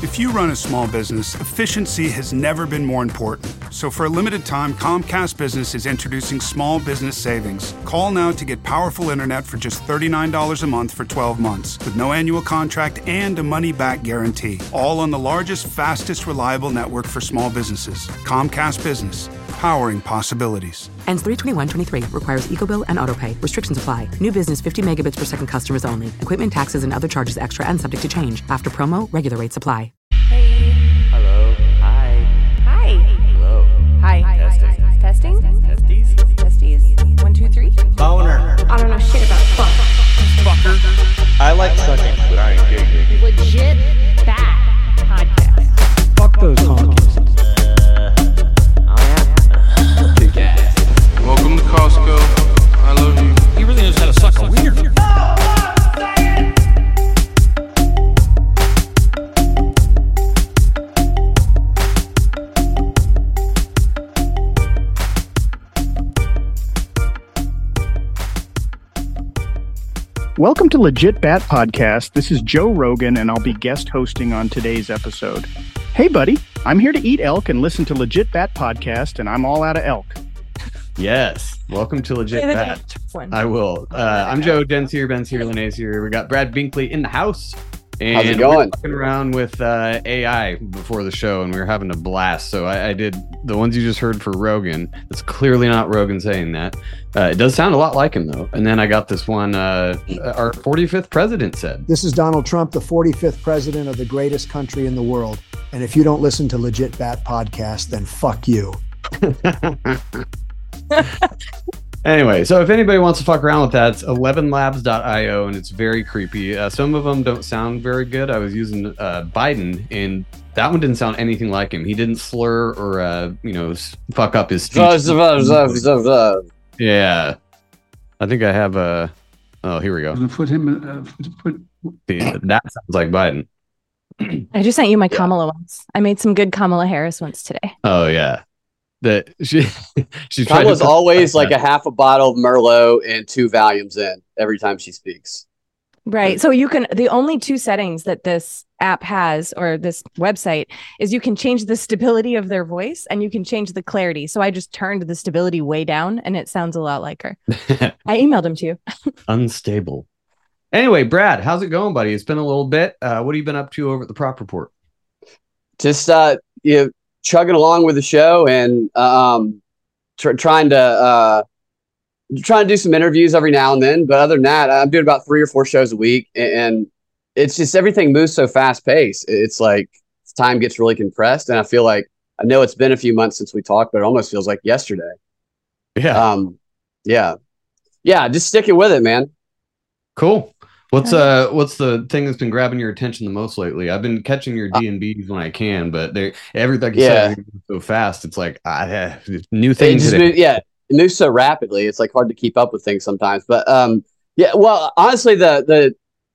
If you run a small business, efficiency has never been more important. So for a limited time, Comcast Business is introducing small business savings. Call now to get powerful internet for just $39 a month for 12 months with no annual contract and a money back guarantee. All on the largest, fastest, reliable network for small businesses. Comcast Business, powering possibilities. Ends 32123. Requires EcoBill and AutoPay. Restrictions apply. New business 50 megabits per second customers only. Equipment taxes and other charges extra and subject to change. After promo, regular rates apply. Hey. Hello. Hi. Hi. Hello. Hi. Testing. Testing? Testes. Testes? One, two, three? Boner. I don't know shit about fuck. Fucker. I like sucking, but I ain't giggling. Legit to Legit Bat Podcast. This is Joe Rogan, and I'll be guest hosting on today's episode. Hey, buddy, I'm here to eat elk and listen to Legit Bat Podcast, and I'm all out of elk. Yes. Welcome to Legit Say Bat. I will. Uh, I'm Joe. Jen's here. Ben's here. Lene's here. We got Brad Binkley in the house. And How's it going? we were going? fucking around with uh, AI before the show, and we were having a blast. So I, I did the ones you just heard for Rogan. It's clearly not Rogan saying that. Uh, it does sound a lot like him though. And then I got this one. Uh, our 45th president said. This is Donald Trump, the 45th president of the greatest country in the world. And if you don't listen to Legit Bat Podcast, then fuck you. Anyway, so if anybody wants to fuck around with that, it's 11labs.io and it's very creepy. Uh, some of them don't sound very good. I was using uh, Biden and that one didn't sound anything like him. He didn't slur or, uh, you know, fuck up his speech. yeah. I think I have a. Oh, here we go. Put him. Uh, put. See, that sounds like Biden. I just sent you my Kamala ones. I made some good Kamala Harris ones today. Oh, yeah. That she she's trying Kamala's to always like a half a bottle of Merlot and two volumes in every time she speaks. Right. So you can, the only two settings that this app has or this website is you can change the stability of their voice and you can change the clarity. So I just turned the stability way down and it sounds a lot like her. I emailed him to you. unstable. Anyway, Brad, how's it going, buddy? It's been a little bit. Uh, what have you been up to over at the Prop Report? Just uh, you know, chugging along with the show and um, tr- trying to uh, trying to do some interviews every now and then. But other than that, I'm doing about three or four shows a week, and it's just everything moves so fast paced. It's like time gets really compressed, and I feel like I know it's been a few months since we talked, but it almost feels like yesterday. Yeah. Um, yeah, yeah, just sticking with it, man. Cool. What's uh what's the thing that's been grabbing your attention the most lately? I've been catching your Uh, D and B's when I can, but they every like you Yeah. said, everything so fast. It's like I have new things. just today. move, yeah, it moves so rapidly. It's like hard to keep up with things sometimes. But um, yeah, well, honestly, the the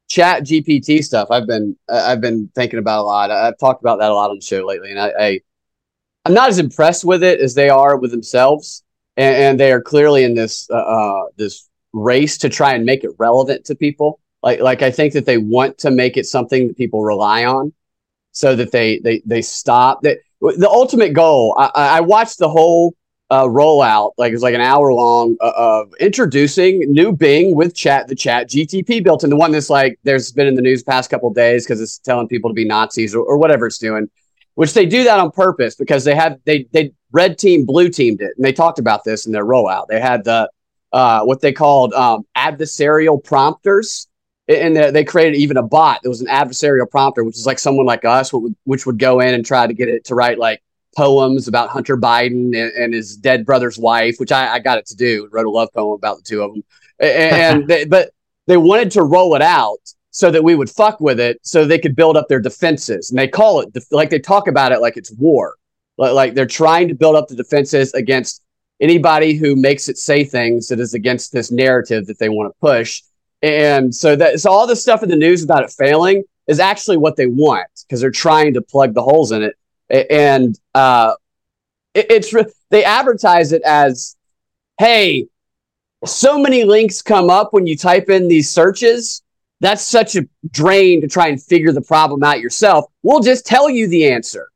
Chat GPT stuff I've been uh, I've been thinking about a lot. I've talked about that a lot on the show lately, and I, I I'm not as impressed with it as they are with themselves, and, and they are clearly in this uh, uh, this race to try and make it relevant to people. Like like I think that they want to make it something that people rely on, so that they they they stop that. The ultimate goal. I, I watched the whole uh, rollout, like it's like an hour long uh, of introducing new Bing with chat, the chat GTP built in. The one that's like there's been in the news past couple days because it's telling people to be Nazis or, or whatever it's doing. which they do that on purpose because they have they they red team blue teamed it, and they talked about this in their rollout. They had the uh, what they called um, adversarial prompters, and they, they created even a bot. There was an adversarial prompter, which is like someone like us, which would go in and try to get it to write like poems about Hunter Biden and, and his dead brother's wife, which I, I, got it to do. Wrote a love poem about the two of them, and, they, but they wanted to roll it out so that we would fuck with it, so they could build up their defenses. And they call it like they talk about it like it's war, like, like they're trying to build up the defenses against anybody who makes it say things that is against this narrative that they want to push. And so that so all the stuff in the news about it failing is actually what they want because they're trying to plug the holes in it and uh, it, it's they advertise it as, "Hey, so many links come up when you type in these searches. That's such a drain to try and figure the problem out yourself. We'll just tell you the answer."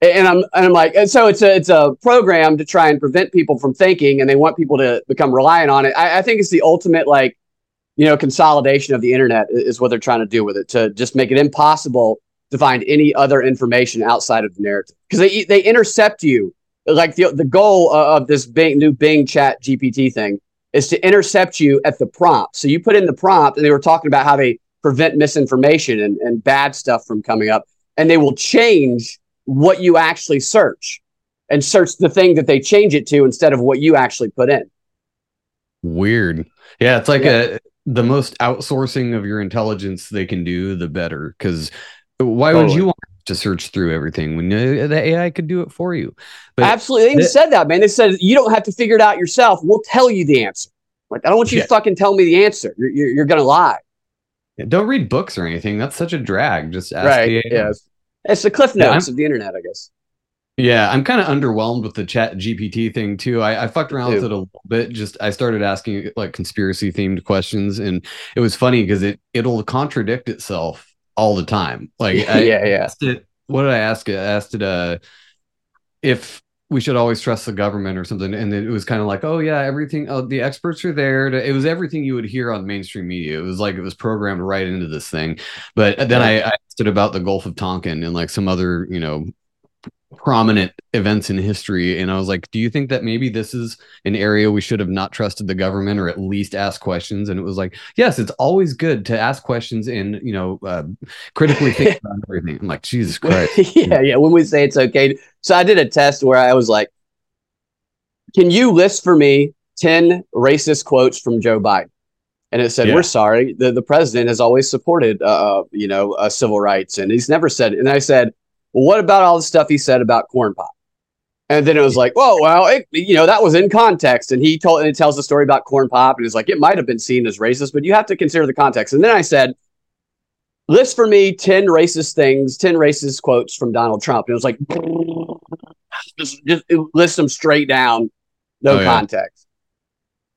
And I'm and I'm like, and so it's a it's a program to try and prevent people from thinking, and they want people to become reliant on it. I, I think it's the ultimate like, you know, consolidation of the internet is what they're trying to do with it to just make it impossible to find any other information outside of the narrative because they they intercept you. Like the the goal of this Bing, new Bing Chat GPT thing is to intercept you at the prompt. So you put in the prompt, and they were talking about how they prevent misinformation and, and bad stuff from coming up, and they will change what you actually search and search the thing that they change it to instead of what you actually put in. Weird. Yeah, it's like yeah. a the most outsourcing of your intelligence they can do, the better. Because why totally. would you want to search through everything when uh, the AI could do it for you? But Absolutely. They even th- said that, man. They said you don't have to figure it out yourself. We'll tell you the answer. Like, I don't want you yeah. to fucking tell me the answer. You're, you're, you're going to lie. Yeah, don't read books or anything. That's such a drag. Just ask right. The yeah. It's the cliff notes yeah, of the internet, I guess. Yeah, I'm kind of underwhelmed with the chat GPT thing too. I, I fucked around with it a little bit. Just I started asking like conspiracy themed questions, and it was funny because it it'll contradict itself all the time. Like, yeah, I yeah. It, what did I ask it? I asked it uh, if we should always trust the government or something, and it was kind of like, oh yeah, everything. Oh, the experts are there. To, it was everything you would hear on mainstream media. It was like it was programmed right into this thing. But then I, I asked it about the Gulf of Tonkin and like some other, you know, prominent events in history and i was like do you think that maybe this is an area we should have not trusted the government or at least ask questions and it was like yes it's always good to ask questions and you know uh, critically think about everything i'm like jesus christ yeah yeah when we say it's okay so i did a test where i was like can you list for me 10 racist quotes from joe biden and it said, yeah. "We're sorry. The the president has always supported, uh, you know, uh, civil rights, and he's never said." And I said, well, what about all the stuff he said about corn pop? And then it was like, whoa, well, it, you know, that was in context. And he told, and it tells the story about corn pop. And it's like, it might have been seen as racist, but you have to consider the context. And then I said, list for me 10 racist things, 10 racist quotes from Donald Trump. And it was like, just, just list them straight down, no oh, context.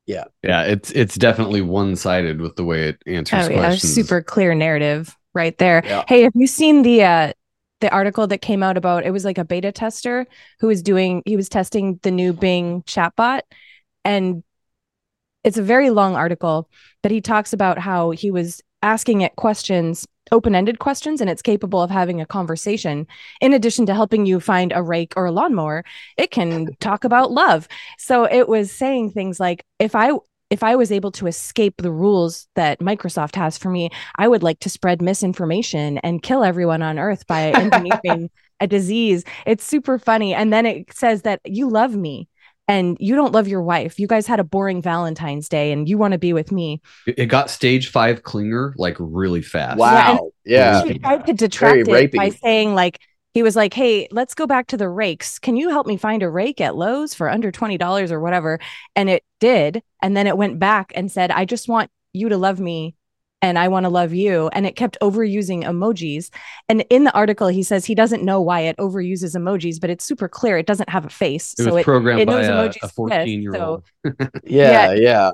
Yeah. Yeah. It's, it's definitely one sided with the way it answers oh, yeah, questions. Super clear narrative right there. Yeah. Hey, have you seen the, uh, the article that came out about it was like a beta tester who was doing he was testing the new Bing chatbot. And it's a very long article but he talks about how he was asking it questions open-ended questions and it's capable of having a conversation. In addition to helping you find a rake or a lawnmower it can talk about love. So it was saying things like if i if I was able to escape the rules that Microsoft has for me, I would like to spread misinformation and kill everyone on earth by engineering a disease. It's super funny. And then it says that you love me and you don't love your wife. You guys had a boring Valentine's Day and you want to be with me. It got stage five clinger like really fast. Wow. Yeah. yeah. tried to detract Very it rapey. by saying like he was like, Hey, let's go back to the rakes. Can you help me find a rake at Lowe's for under $20 or whatever? And it did. And then it went back and said, I just want you to love me and I want to love you. And it kept overusing emojis. And in the article, he says he doesn't know why it overuses emojis, but it's super clear. It doesn't have a face. It so it, programmed it knows by emojis a 14 year old. So, yeah, yeah. yeah.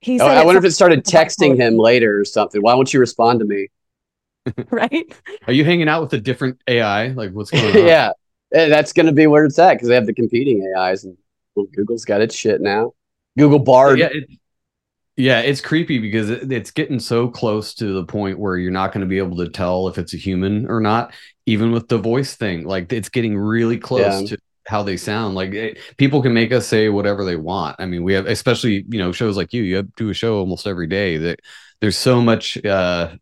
He oh, I wonder if it started texting him later or something. Why won't you respond to me? right? Are you hanging out with a different AI? Like what's going on? yeah, that's going to be where it's at because they have the competing AIs, and well, Google's got its shit now. Google Bard. Yeah, it, yeah, it's creepy because it, it's getting so close to the point where you're not going to be able to tell if it's a human or not. even with the voice thing, like it's getting really close Yeah. to how they sound. Like it, people can make us say whatever they want. I mean, we have, especially you know, shows like you. You do a show almost every day. That there's so much. uh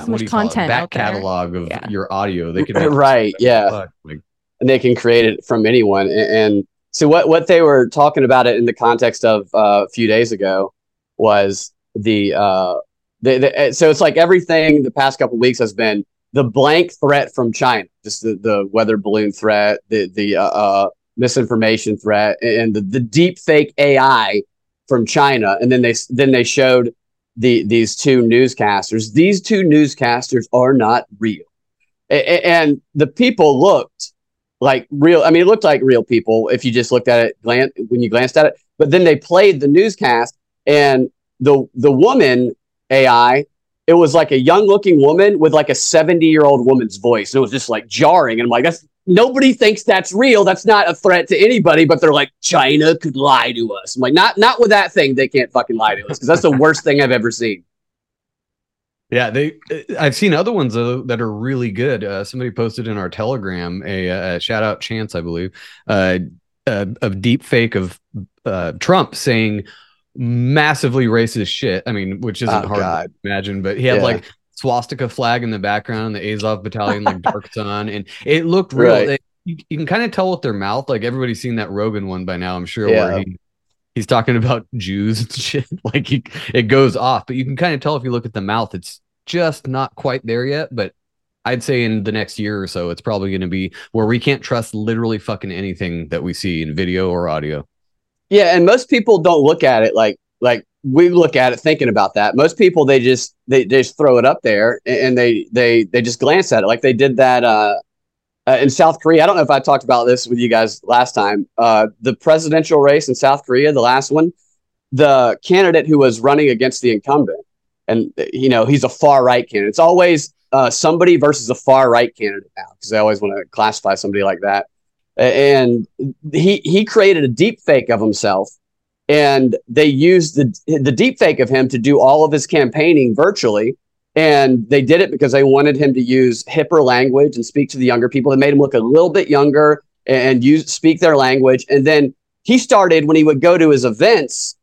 what much do you call it? content back catalog of Yeah. your audio. They can right, yeah. like and they can create it from anyone. And, and so what what they were talking about it in the context of uh, a few days ago was the uh, the, the so it's like everything the past couple weeks has been the blank threat from China, just the, the weather balloon threat, the the uh, uh, misinformation threat, and the, the deep fake AI from China, and then they then they showed the these two newscasters. These two newscasters are not real, A- and the people looked like real. I mean, it looked like real people if you just looked at it glance when you glanced at it. But then they played the newscast, and the the woman AI, it was like a young looking woman with like a seventy year old woman's voice, and it was just like jarring. And I'm like, that's nobody thinks that's real. That's not a threat to anybody. But they're like, China could lie to us. I'm like, not not with that thing. They can't fucking lie to us because that's the worst thing I've ever seen. Yeah, they. I've seen other ones though that are really good. Uh, somebody posted in our Telegram a, uh shout out chance, I believe, uh, uh, of deep fake of uh, Trump saying massively racist shit. I mean, which isn't Oh, hard God. to imagine, but he had Yeah. like swastika flag in the background, the Azov battalion, like dark sun, and it looked real. Right. It- you, you can kind of tell with their mouth. Like everybody's seen that Rogan one by now, I'm sure. Yeah. Where he, he's talking about Jews and shit. Like he, it goes off, but you can kind of tell if you look at the mouth, it's just not quite there yet. But I'd say in the next year or so, it's probably going to be where we can't trust literally fucking anything that we see in video or audio. Yeah, and most people don't look at it like like we look at it thinking about that. Most people they just they, they just throw it up there and, they they they just glance at it like they did that uh, uh, in South Korea. I don't know if I talked about this with you guys last time. Uh, the presidential race in South Korea, the last one, the candidate who was running against the incumbent, and you know he's a far right candidate. It's always uh, somebody versus a far right candidate now because they always want to classify somebody like that. And he he created a deep fake of himself, and they used the the deep fake of him to do all of his campaigning virtually. And they did it because they wanted him to use hipper language and speak to the younger people. They made him look a little bit younger and use speak their language. And then he started when he would go to his events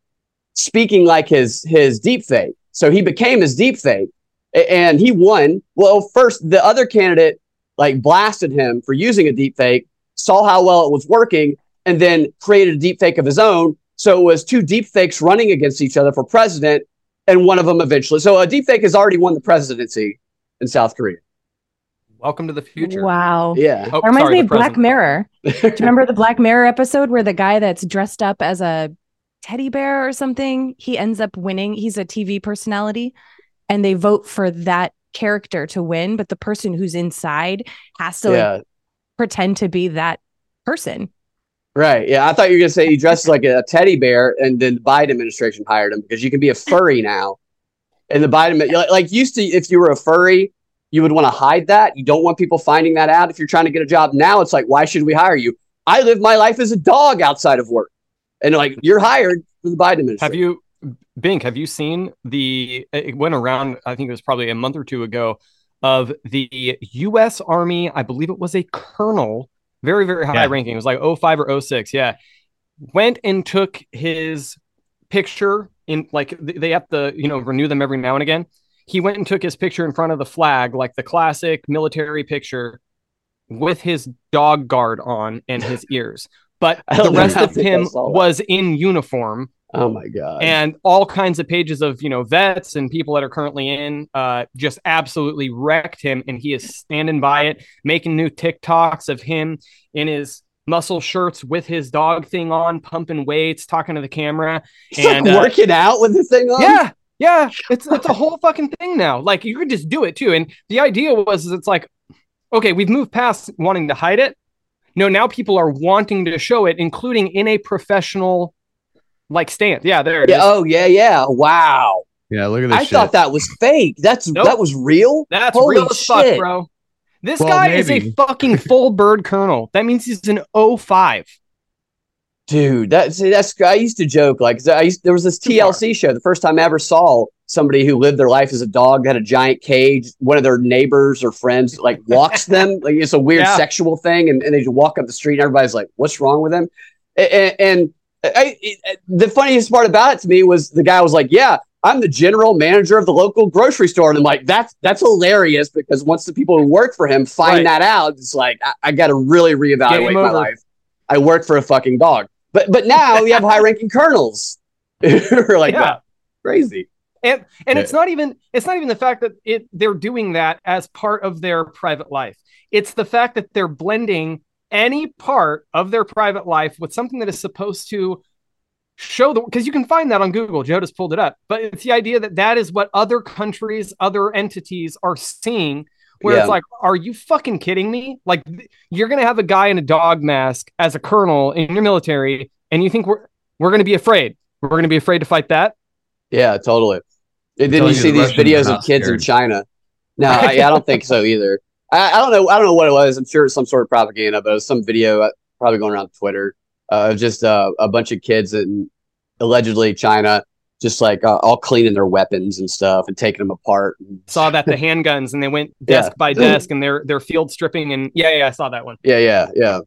speaking like his his deep fake. So he became his deep fake and he won. Well, first the other candidate like blasted him for using a deep fake, saw how well it was working, and then created a deep fake of his own. So it was two deep fakes running against each other for president, and one of them eventually. So a deep fake has already won the presidency in South Korea. Welcome to the future. Wow. Yeah. Oh, That reminds sorry, me of Black. Mirror. Do you remember the Black Mirror episode where the guy that's dressed up as a teddy bear or something, he ends up winning. He's a TV personality and they vote for that character to win, but the person who's inside has to like, pretend to be that person. Right. Yeah. I thought you were going to say he dresses like a teddy bear and then the Biden administration hired him because you can be a furry now. And the Biden, like, used to, if you were a furry, you would want to hide that. You don't want people finding that out if you're trying to get a job. Now it's like, why should we hire you? I live my life as a dog outside of work. And like, you're hired for the Biden administration. Have you, Bink? Have you seen the? It went around. I think it was probably a month or two ago of the U.S. Army. I believe it was a colonel, very very high Yeah. ranking. It was like 05 or 06. Yeah, went and took his picture in like they have to you know renew them every now and again. He went and took his picture in front of the flag, like the classic military picture, with his dog guard on and his ears. But the rest of him was in uniform Oh my God. and all kinds of pages of you know vets and people that are currently in uh just absolutely wrecked him and he is standing by it making new tiktoks of him in his muscle shirts with his dog thing on pumping weights talking to the camera He's like and uh, working out with this thing on. yeah yeah it's it's a whole fucking thing now like you could just do it too and the idea was it's like okay we've moved past wanting to hide it no now people are wanting to show it including in a professional like stance yeah there it is. Yeah. Oh yeah. Yeah. Wow. Yeah, look at this I shit. thought that was fake. That's Nope. that was real. That's Holy real as fuck, shit. bro. This Well, guy is a fucking full bird colonel. That means he's an 05. Dude, that's that's I used to joke like I used there was this TLC show. The first time I ever saw somebody who lived their life as a dog had a giant cage. One of their neighbors or friends like walks them like it's a weird Yeah. sexual thing, and, and they just walk up the street and everybody's like, "What's wrong with him?" And, and I, it- the funniest part about it to me was the guy was like, "Yeah, I'm the general manager of the local grocery store," and I'm like, "That's that's hilarious because once the people who work for him find Right. that out, it's like I, I got to really reevaluate my life." I work for a fucking dog. But but now we have high ranking colonels who are like Yeah. that. Crazy. and and Yeah. it's not even it's not even the fact that it they're doing that as part of their private life it's the fact that they're blending any part of their private life with something that is supposed to show the because you can find that on google joe just pulled it up but it's the idea that that is what other countries other entities are seeing where Yeah. it's like are you fucking kidding me like you're gonna have a guy in a dog mask as a colonel in your military and you think we're we're gonna be afraid we're gonna be afraid to fight that Yeah, totally. And then you you see the these Russians videos of not kids in. China. No, I, I don't think so either. I, I don't know. I don't know what it was. I'm sure it's some sort of propaganda, but it was some video uh, probably going around Twitter uh, of just uh, a bunch of kids in allegedly China, just like uh, all cleaning their weapons and stuff and taking them apart. saw that the handguns and they went Yeah. desk by desk and they're they're field stripping and yeah yeah I saw that one. Yeah, yeah, yeah.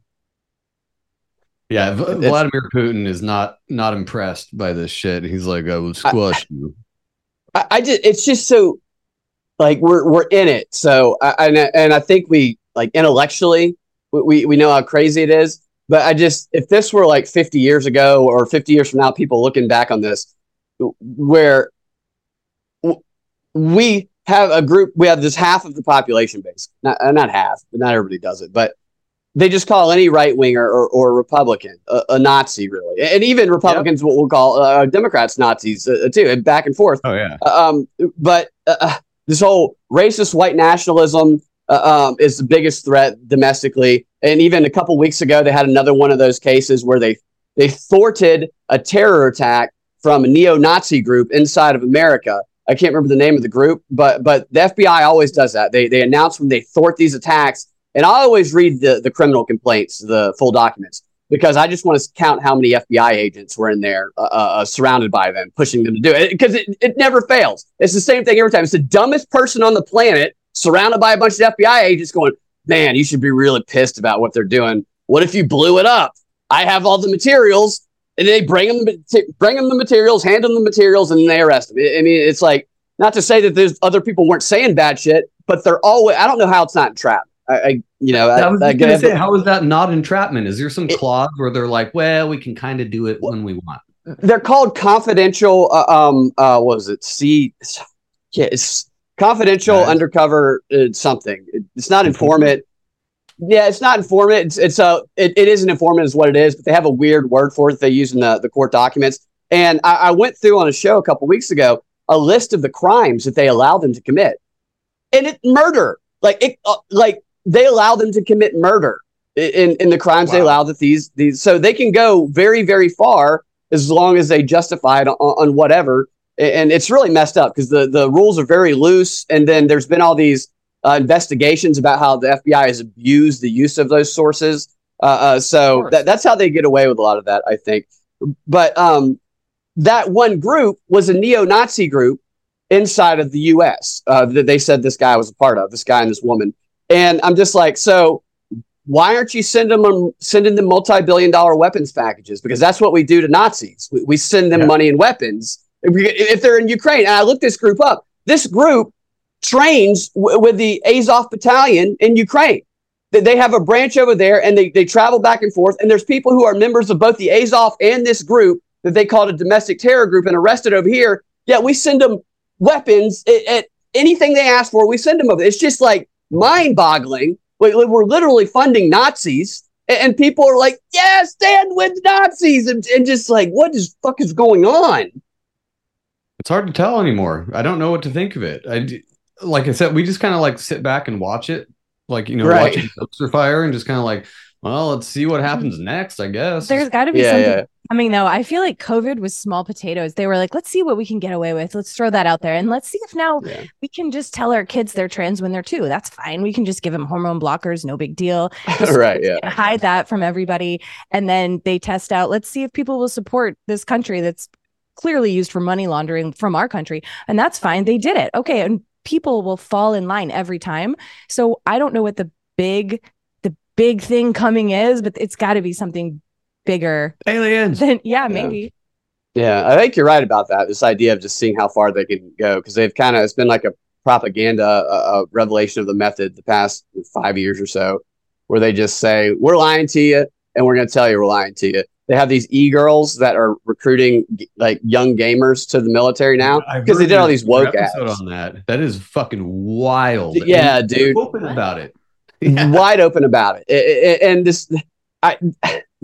Yeah, It's- Vladimir Putin is not not impressed by this shit. He's like, I will squash you. I, I just it's just so like we're we're in it. So I, and I- and I think we like intellectually we, we know how crazy it is. But I just if this were like 50 years ago or 50 years from now, people looking back on this, where we have a group, we have this half of the population base, not uh, not half, but not everybody does it, but they just call any right winger or, or Republican a, a Nazi, really, and even Republicans what we'll call uh, Democrats Nazis uh, too, and back and forth. Oh yeah. Um, but uh, this whole racist white nationalism uh, um, is the biggest threat domestically. And even a couple weeks ago, they had another one of those cases where they they thwarted a terror attack from a neo-Nazi group inside of America. I can't remember the name of the group, but but the FBI always does that. They they announce when they thwart these attacks, and I always read the the criminal complaints, the full documents, because I just want to count how many FBI agents were in there, uh, uh, surrounded by them, pushing them to do it, because it, it never fails. It's the same thing every time. It's the dumbest person on the planet, surrounded by a bunch of FBI agents, going, "Man, you should be really pissed about what they're doing. What if you blew it up? I have all the materials." And they bring them, the, bring them the materials, hand them the materials, and they arrest them. I I mean, it's like not to say that there's other people weren't saying bad shit, but they're always. I don't know how it's not entrapment. I, I you know, I was I, just gonna say, how is that not entrapment? Is there some clause where they're like, well, we can kind of do it when we want? they're called confidential. Uh, um, uh, what was it? C. Yeah, it's confidential undercover uh, something. It- it's not informant. Yeah, it's not informant. It's it's a it, it is an informant is what it is, but they have a weird word for it they use in the, the court documents. And I, I went through on a show a couple weeks ago a list of the crimes that they allow them to commit, and it murder like it uh, like they allow them to commit murder in in the crimes they allow that these these so they can go very very far as long as they justify it on, on whatever. And it's really messed up because the, the rules are very loose. And then there's been all these uh, investigations about how the FBI has abused the use of those sources. Uh, uh, so that, that's how they get away with a lot of that, I think. But um, that one group was a neo Nazi group inside of the US uh, that they said this guy was a part of, this guy and this woman. And I'm just like, so why aren't you sending them sending them multi-billion dollar weapons packages? Because that's what we do to nazis. We, we send them money and weapons. If, they're in ukraine and i looked this group up this group trains w- with the azov battalion in ukraine. They- they have a branch over there and they, they travel back and forth and there's people who are members of both the azov and this group that they called a domestic terror group and arrested over here. Yeah we send them weapons at, at anything they ask for we send them over. It's just like mind-boggling we- we're literally funding Nazis, and people are like, "Yeah, stand with Nazis," and, and just like, what is fuck is going on? It's hard to tell anymore. I don't know what to think of it. I d- like I said, we just kind of like sit back and watch it, like you know, Right. watching dumpster fire, and just kind of like, well, let's see what happens mm-hmm. next. I guess. There's got to be Yeah, something yeah. Coming though. I feel like COVID was small potatoes. They were like, let's see what we can get away with. Let's throw that out there. And let's see if now we can just tell our kids they're trans when they're two. That's fine. We can just give them hormone blockers, no big deal. Right, yeah. Hide that from everybody. And then they test out. Let's see if people will support this country that's clearly used for money laundering from our country. And that's fine. They did it. Okay. And people will fall in line every time. So I don't know what the big the big thing coming is, but it's got to be something bigger. Aliens. Than yeah, maybe. Yeah, I think you're right about that. This idea of just seeing how far they can go because they've kind of it's been like a propaganda, a, a revelation of the method the past five years or so, where they just say we're lying to you and we're going to tell you we're lying to you. They have these e girls that are recruiting like young gamers to the military now because they did all these woke episode ads. on that. That is fucking wild. Yeah, And dude. Open about it. wide open about it. I- I- And this, I,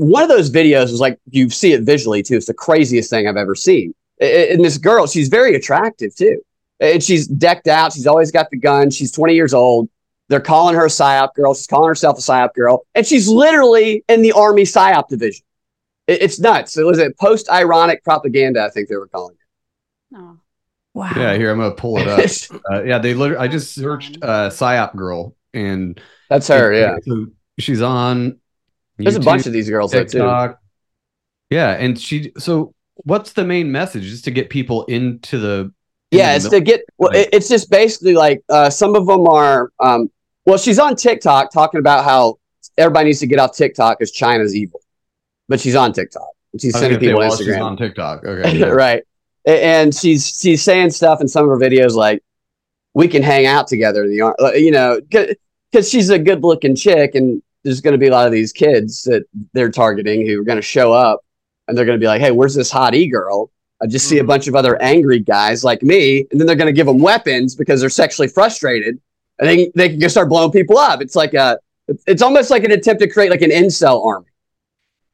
one of those videos was like you see it visually too. It's the craziest thing I've ever seen. I- I- And this girl, she's very attractive too, and she's decked out. She's always got the gun. She's 20 years old. They're calling her a psyop girl. She's calling herself a psyop girl, and she's literally in the army psyop division. It's nuts. It was a post ironic propaganda. I think they were calling it. Wow. Yeah, here I'm gonna pull it up. uh, yeah, they literally. I just searched uh, psyop girl, and That's her, yeah. so she's on. There's a bunch of these girls, though, too. TikTok. Yeah, and she. So, what's the main message? Just to get people into the. Yeah, into it's the to get. Well, it, it's just basically like uh, some of them are. Um, well, she's on TikTok talking about how everybody needs to get off TikTok because China's evil, but she's on TikTok. She's I sending gonna say, people while Instagram. she's on TikTok. Okay, yeah. right, and she's she's saying stuff in some of her videos like, "We can hang out together in the ar-" like, you know, because she's a good looking chick, and there's going to be a lot of these kids that they're targeting who are going to show up, and they're going to be like, "Hey, where's this hot e girl?" I just see a mm. bunch of other angry guys like me, and then they're going to give them weapons because they're sexually frustrated, and they they can just start blowing people up. It's like a, it's almost like an attempt to create like an incel army.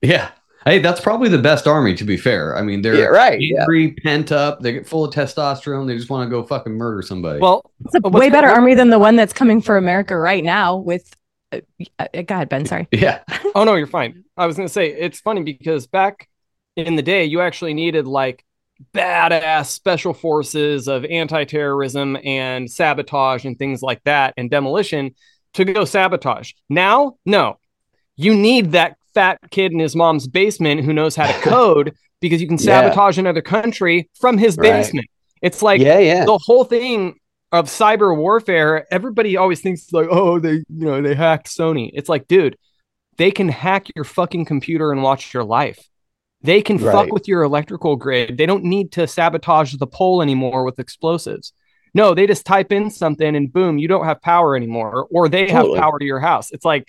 Yeah. Hey, that's probably the best army, to be fair. I mean, they're Yeah, right, yeah. angry, pent up, they get full of testosterone, they just want to go fucking murder somebody. Well, It's a way better army than the one that's coming for America right now with uh, uh, go ahead, Ben. Sorry. Yeah. oh no, you're fine. I was gonna say it's funny because back in the day, you actually needed like badass special forces of anti-terrorism and sabotage and things like that and demolition to go sabotage. Now, no, you need that fat kid in his mom's basement who knows how to code because you can Yeah. sabotage another country from his Right. basement. It's like Yeah, yeah. the whole thing of cyber warfare. Everybody always thinks like, oh, they you know they hacked Sony. It's like, dude, they can hack your fucking computer and watch your life. They can fuck with your electrical grid. They don't need to sabotage the pole anymore with explosives. No, they just type in something and boom, you don't have power anymore, or they Totally. have power to your house. It's like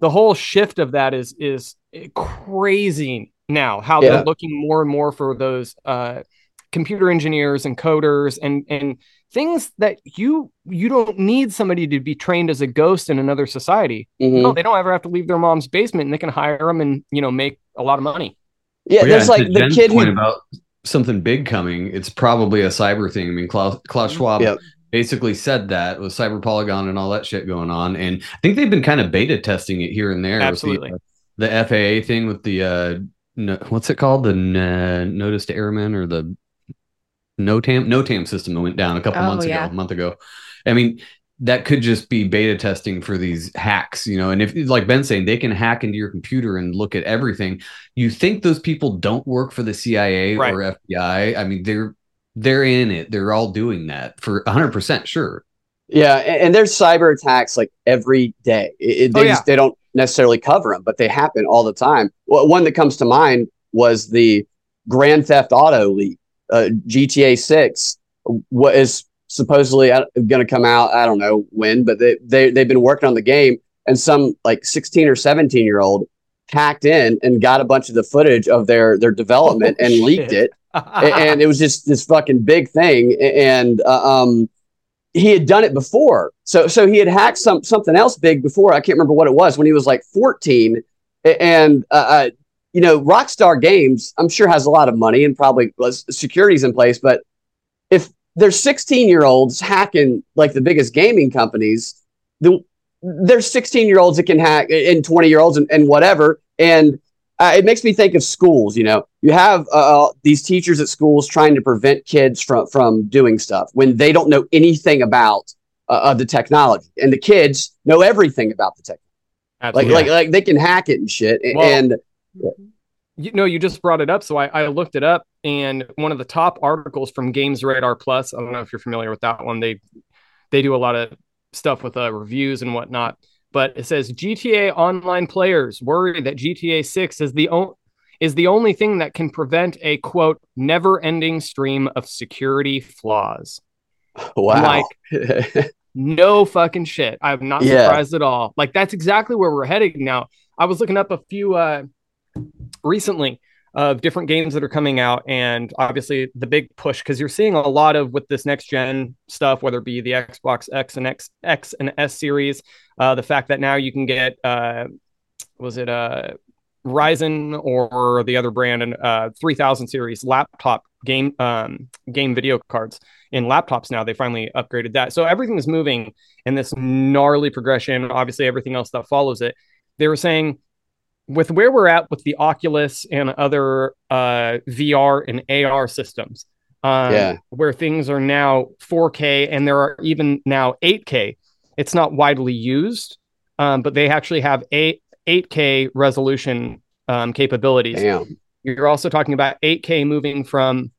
the whole shift of that is is crazy now. How Yeah. they're looking more and more for those uh, computer engineers and coders and and things that you you don't need somebody to be trained as a ghost in another society. Mhm. No, they don't ever have to leave their mom's basement, and they can hire them and you know make a lot of money. Yeah, Well, there's and like the Jen's kid point who about something big coming. It's probably a cyber thing. I mean, Klaus, Klaus Schwab Yep. basically said that with Cyber Polygon and all that shit going on, and I think they've been kind of beta testing it here and there. with the, Absolutely. uh, the, FAA thing with the uh, no, what's it called? The n- notice to airmen or the NOTAM NOTAM system that went down a couple Oh, months yeah. ago, a month ago. I mean, that could just be beta testing for these hacks, you know. And if, like Ben's saying, they can hack into your computer and look at everything. You think those people don't work for the CIA Right. or FBI? I mean, they're they're in it. They're all doing that for 100 percent sure. Yeah, and, and there's cyber attacks like every day. It, it- they Oh, yeah. just they don't necessarily cover them, but they happen all the time. Well, one that comes to mind was the Grand Theft Auto leak. Uh, GTA Six what is supposedly going to come out. I don't know when, but they they they've been working on the game, and some like 16 or 17 year old hacked in and got a bunch of the footage of their their development Oh, and leaked it. And it was just this fucking big thing and uh, um he had done it before. So so he had hacked some something else big before. I can't remember what it was when he was like 14 and uh, uh you know rockstar games i'm sure has a lot of money and probably was securities in place but if there's 16 year olds hacking like the biggest gaming companies the there's 16 year olds that can hack and 20 year olds and, and whatever and uh, it makes me think of schools. You know, you have uh, these teachers at schools trying to prevent kids from from doing stuff when they don't know anything about uh, of the technology, and the kids know everything about the technology. Like, Absolutely. like, like they can hack it and shit. Well- and you know, you just brought it up, so I, I looked it up, and one of the top articles from Games Radar Plus. I don't know if you're familiar with that one. They they do a lot of stuff with uh, reviews and whatnot. But it says GTA Online players worry that GTA 6 is the o- is the only thing that can prevent a quote never-ending stream of security flaws. wow, Like no fucking shit. I'm not Yeah. surprised at all. Like that's exactly where we're heading now. I was looking up a few uh recently of different games that are coming out and obviously the big push because you're seeing a lot of with this next gen stuff whether it be the xbox x and x x and s series uh the fact that now you can get uh was it uh Ryzen or the other brand and uh 3000 series laptop game um game video cards in laptops now they finally upgraded that. So everything is moving in this gnarly progression obviously everything else that follows it. They were saying with where we're at with the Oculus and other uh, VR and AR systems, um, Yeah. where things are now 4K and there are even now 8K. It's not widely used, um, but they actually have eight 8K resolution um, capabilities. Damn. You're also talking about 8K moving from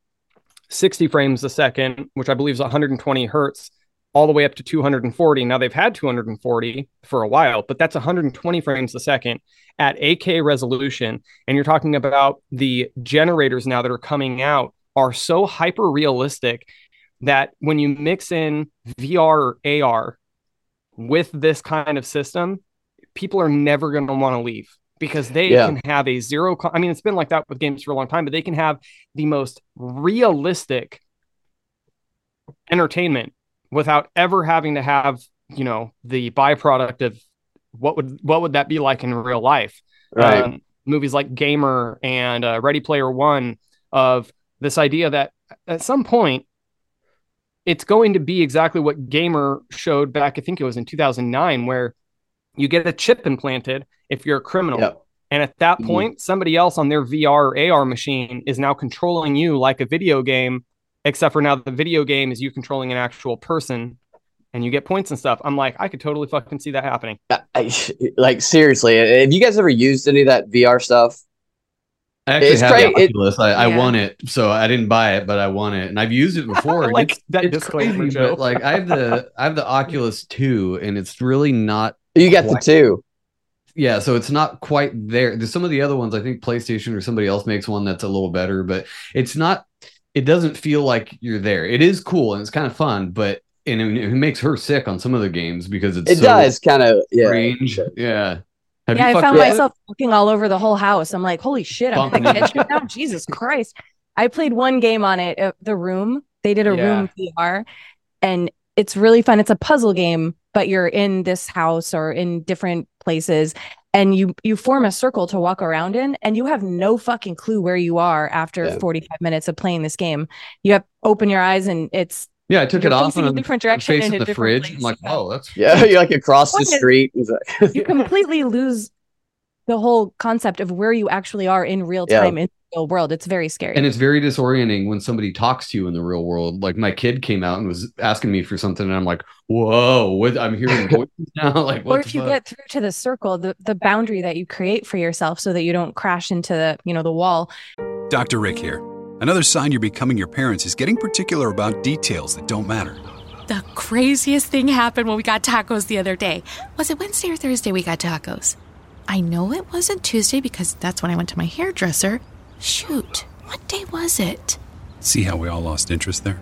60 frames a second, which I believe is 120 hertz, all the way up to 240. Now they've had 240 for a while, but that's 120 frames a second at 8K resolution. And you're talking about the generators now that are coming out are so hyper realistic that when you mix in VR or AR with this kind of system, people are never going to want to leave because they Yeah. can have a zero. Co- I mean, it's been like that with games for a long time, but they can have the most realistic entertainment without ever having to have you know the byproduct of what would what would that be like in real life Right. Um, movies like gamer and uh, ready player one of this idea that at some point it's going to be exactly what gamer showed back i think it was in 2009 where you get a chip implanted if you're a criminal Yep. and at that Mhm. point somebody else on their vr or ar machine is now controlling you like a video game except for now the video game is you controlling an actual person and you get points and stuff i'm like i could totally fucking see that happening I, like seriously, have you guys ever used any of that VR stuff? I actually It's have cra- the it- Oculus. I, I Yeah. won it, so I didn't buy it, but I won it, and I've used it before. like it's, that it's crazy, Joe. but like I have the I have the Oculus Two, and it's really not. You got the two. Yeah, so it's not quite there. There's some of the other ones. I think PlayStation or somebody else makes one that's a little better, but it's not. It doesn't feel like you're there. It is cool and it's kind of fun, but and it, it makes her sick on some of the games because it's It so does kind of yeah. strange. Yeah. Have yeah, you I found with myself looking all over the whole house. I'm like, holy shit, I'm Bumping gonna into catch you now. Jesus Christ. I played one game on it, uh, The Room. They did a Yeah. room VR, and it's really fun. It's a puzzle game, but you're in this house or in different places, and you you form a circle to walk around in, and you have no fucking clue where you are after Yeah. 45 minutes of playing this game. You have open your eyes, and it's Yeah, I took it off facing and a I'm different direction facing in the different fridge. I'm like, oh, that's Yeah, you're like across the What is- street. It's you completely lose the whole concept of where you actually are in real Yeah. time in the real world. It's very scary. and it's very disorienting when somebody talks to you in the real world. Like my kid came out and was asking me for something, and I'm like, "Whoa, what? I'm hearing voices now." Like, what or if you fuck? get through to the circle, the, the boundary that you create for yourself so that you don't crash into the, you know, the wall. Dr. Rick here. Another sign you're becoming your parents is getting particular about details that don't matter. The craziest thing happened when we got tacos the other day. Was it Wednesday or Thursday we got tacos? I know it wasn't Tuesday because that's when I went to my hairdresser. Shoot, what day was it? See how we all lost interest there?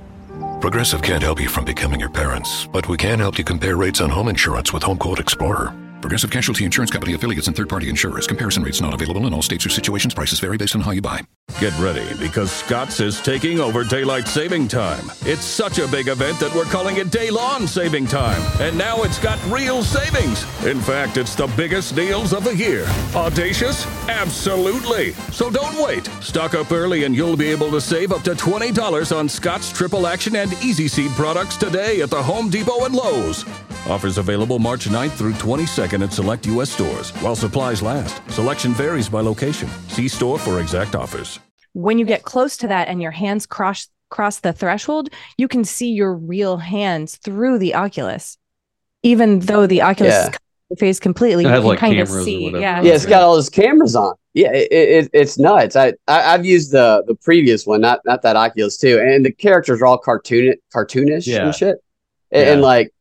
Progressive can't help you from becoming your parents, but we can help you compare rates on home insurance with Home Quote Explorer. Progressive Casualty Insurance Company affiliates and third-party insurers. Comparison rates not available in all states or situations. Prices vary based on how you buy. Get ready because Scotts is taking over daylight saving time. It's such a big event that we're calling it Day Saving Time. And now it's got real savings. In fact, it's the biggest deals of the year. Audacious? Absolutely. So don't wait. Stock up early and you'll be able to save up to $20 on Scotts Triple Action and Easy Seed products today at the Home Depot and Lowe's. Offers available March 9th through 22nd at select U.S. stores while supplies last. Selection varies by location. See store for exact offers. When you get close to that and your hands cross cross the threshold, you can see your real hands through the Oculus. Even though the Oculus Yeah. is covering your face completely, It you has, can like, kind of cameras or see. whatever. Yeah. Yeah, it's got all those cameras on. Yeah, it, it, it's nuts. I, I I've used the the previous one, not not that Oculus too, and the characters are all cartoon cartoonish Yeah. and shit, and, Yeah. and, like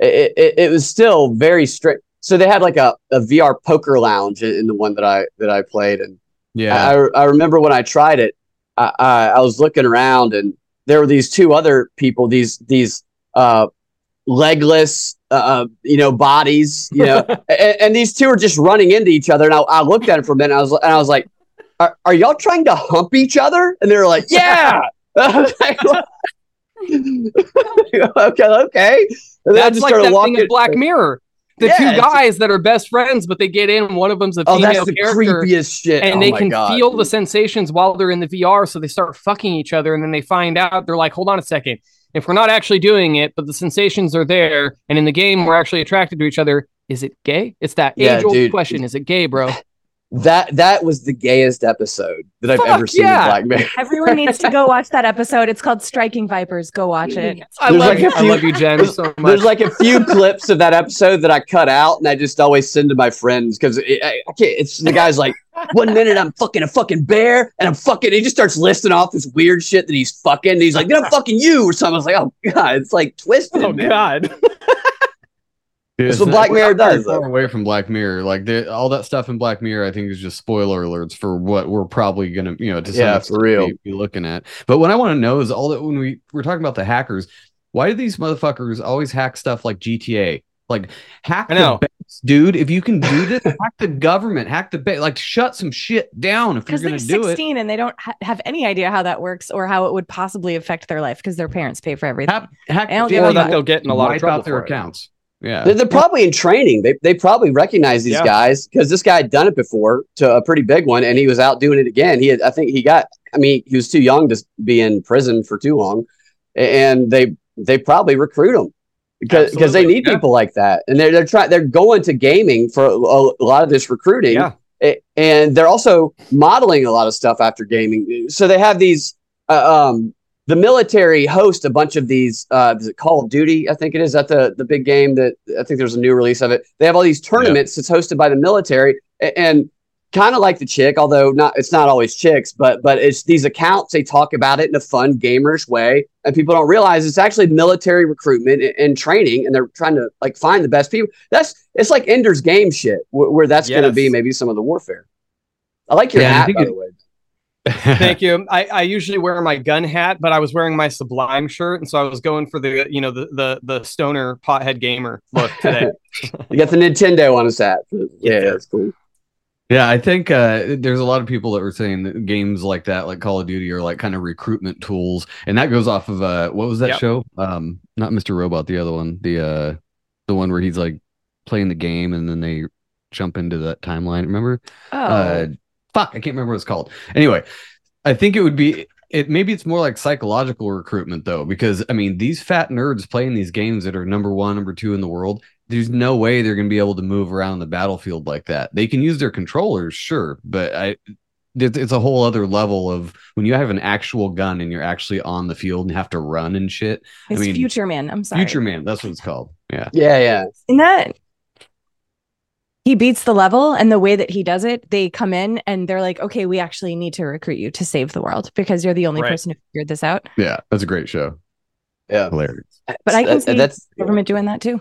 it, it it was still very strict. So they had like a, a VR poker lounge in, in the one that I that I played, and Yeah. I, I remember when I tried it, I, I I was looking around and there were these two other people, these these uh legless uh you know bodies, you know, and, and these two are just running into each other. And I, I looked at it for a minute. I was and I was like, are, are y'all trying to hump each other? And they were like, yeah. Like, okay, okay. And then I just like started that walking. Black Mirror. The Yeah, two guys that are best friends, but they get in, one of them's a Oh, female that's the character, creepiest shit. and Oh they can God, feel the sensations while they're in the VR. So they start fucking each other, and then they find out they're like, "Hold on a second, if we're not actually doing it, but the sensations are there, and in the game we're actually attracted to each other, is it gay? It's that Yeah, age-old question: Is it gay, bro? That that was the gayest episode that I've Fuck ever seen yeah. in Black Mirror. Everyone needs to go watch that episode. It's called Striking Vipers. Go watch it. I There's love like you. a I few- love you, Jen, There's, so much. there's like a few clips of that episode that I cut out, and I just always send to my friends because I, I can't. It's the guy's like, one minute I'm fucking a fucking bear, and I'm fucking. He just starts listing off this weird shit that he's fucking. And he's like, then I'm fucking you or something. I was like, oh god, it's like twisted. oh man. god. Dude, That's what Black Mirror we're not very does. Far away from Black Mirror, like the, all that stuff in Black Mirror, I think is just spoiler alerts for what we're probably gonna, you know, to some Yeah, for real. Be, be looking at. But what I want to know is all that when we we're talking about the hackers, why do these motherfuckers always hack stuff like GTA? Like hack I know. the banks, dude. If you can do this, hack the government, hack the bank, like shut some shit down if you're Because they're gonna do it. 16 and they don't ha- have any idea how that works or how it would possibly affect their life because their parents pay for everything. Hack, hack I don't yeah, give a Or that they'll get in a lot of trouble out their for it. Yeah. They're, they're probably in training. They they probably recognize these Yeah. guys because this guy had done it before to a pretty big one, and he was out doing it again. He had, I think he got. I mean, he was too young to be in prison for too long, and they they probably recruit him because because they need yeah. people like that, and they're they're trying they're going to gaming for a, a lot of this recruiting. Yeah. And they're also modeling a lot of stuff after gaming. So they have these. Uh, um, the military host a bunch of these. Uh, is it Call of Duty? I think it is. That the the big game that I think there's a new release of it. They have all these tournaments. It's hosted by the military, a- and kind of like the chick, although not. It's not always chicks, but but it's these accounts. They talk about it in a fun, gamerish way, and people don't realize it's actually military recruitment and, and training, and they're trying to like find the best people. That's it's like Ender's Game shit, where, where that's going to be maybe some of the warfare. I like your Yeah, hat, by it- the way. Thank you. I, I usually wear my gun hat, but I was wearing my Sublime shirt, and so I was going for the you know the the the stoner pothead gamer look today. You got the Nintendo on his hat. Yeah, that's cool. Yeah, I think uh, there's a lot of people that were saying that games like that, like Call of Duty, are like kind of recruitment tools, and that goes off of uh, what was that Yep. show? Um, not Mr. Robot, the other one, the uh, the one where he's like playing the game and then they jump into that timeline. Remember? Oh. Fuck, I can't remember what it's called. Anyway, I think it would be it. Maybe it's more like psychological recruitment though, because I mean, these fat nerds playing these games that are number one, number two in the world. There's no way they're going to be able to move around the battlefield like that. They can use their controllers, sure, but I it's it's a whole other level of when you have an actual gun and you're actually on the field and have to run and shit. It's I mean, Future Man. I'm sorry. Future Man, that's what it's called. Yeah. Yeah, yeah. In that he beats the level and the way that he does it, they come in and they're like, okay, we actually need to recruit you to save the world because you're the only Right. person who figured this out. Yeah, that's a great show. Yeah. Hilarious. But I can That- see that's the government doing that too.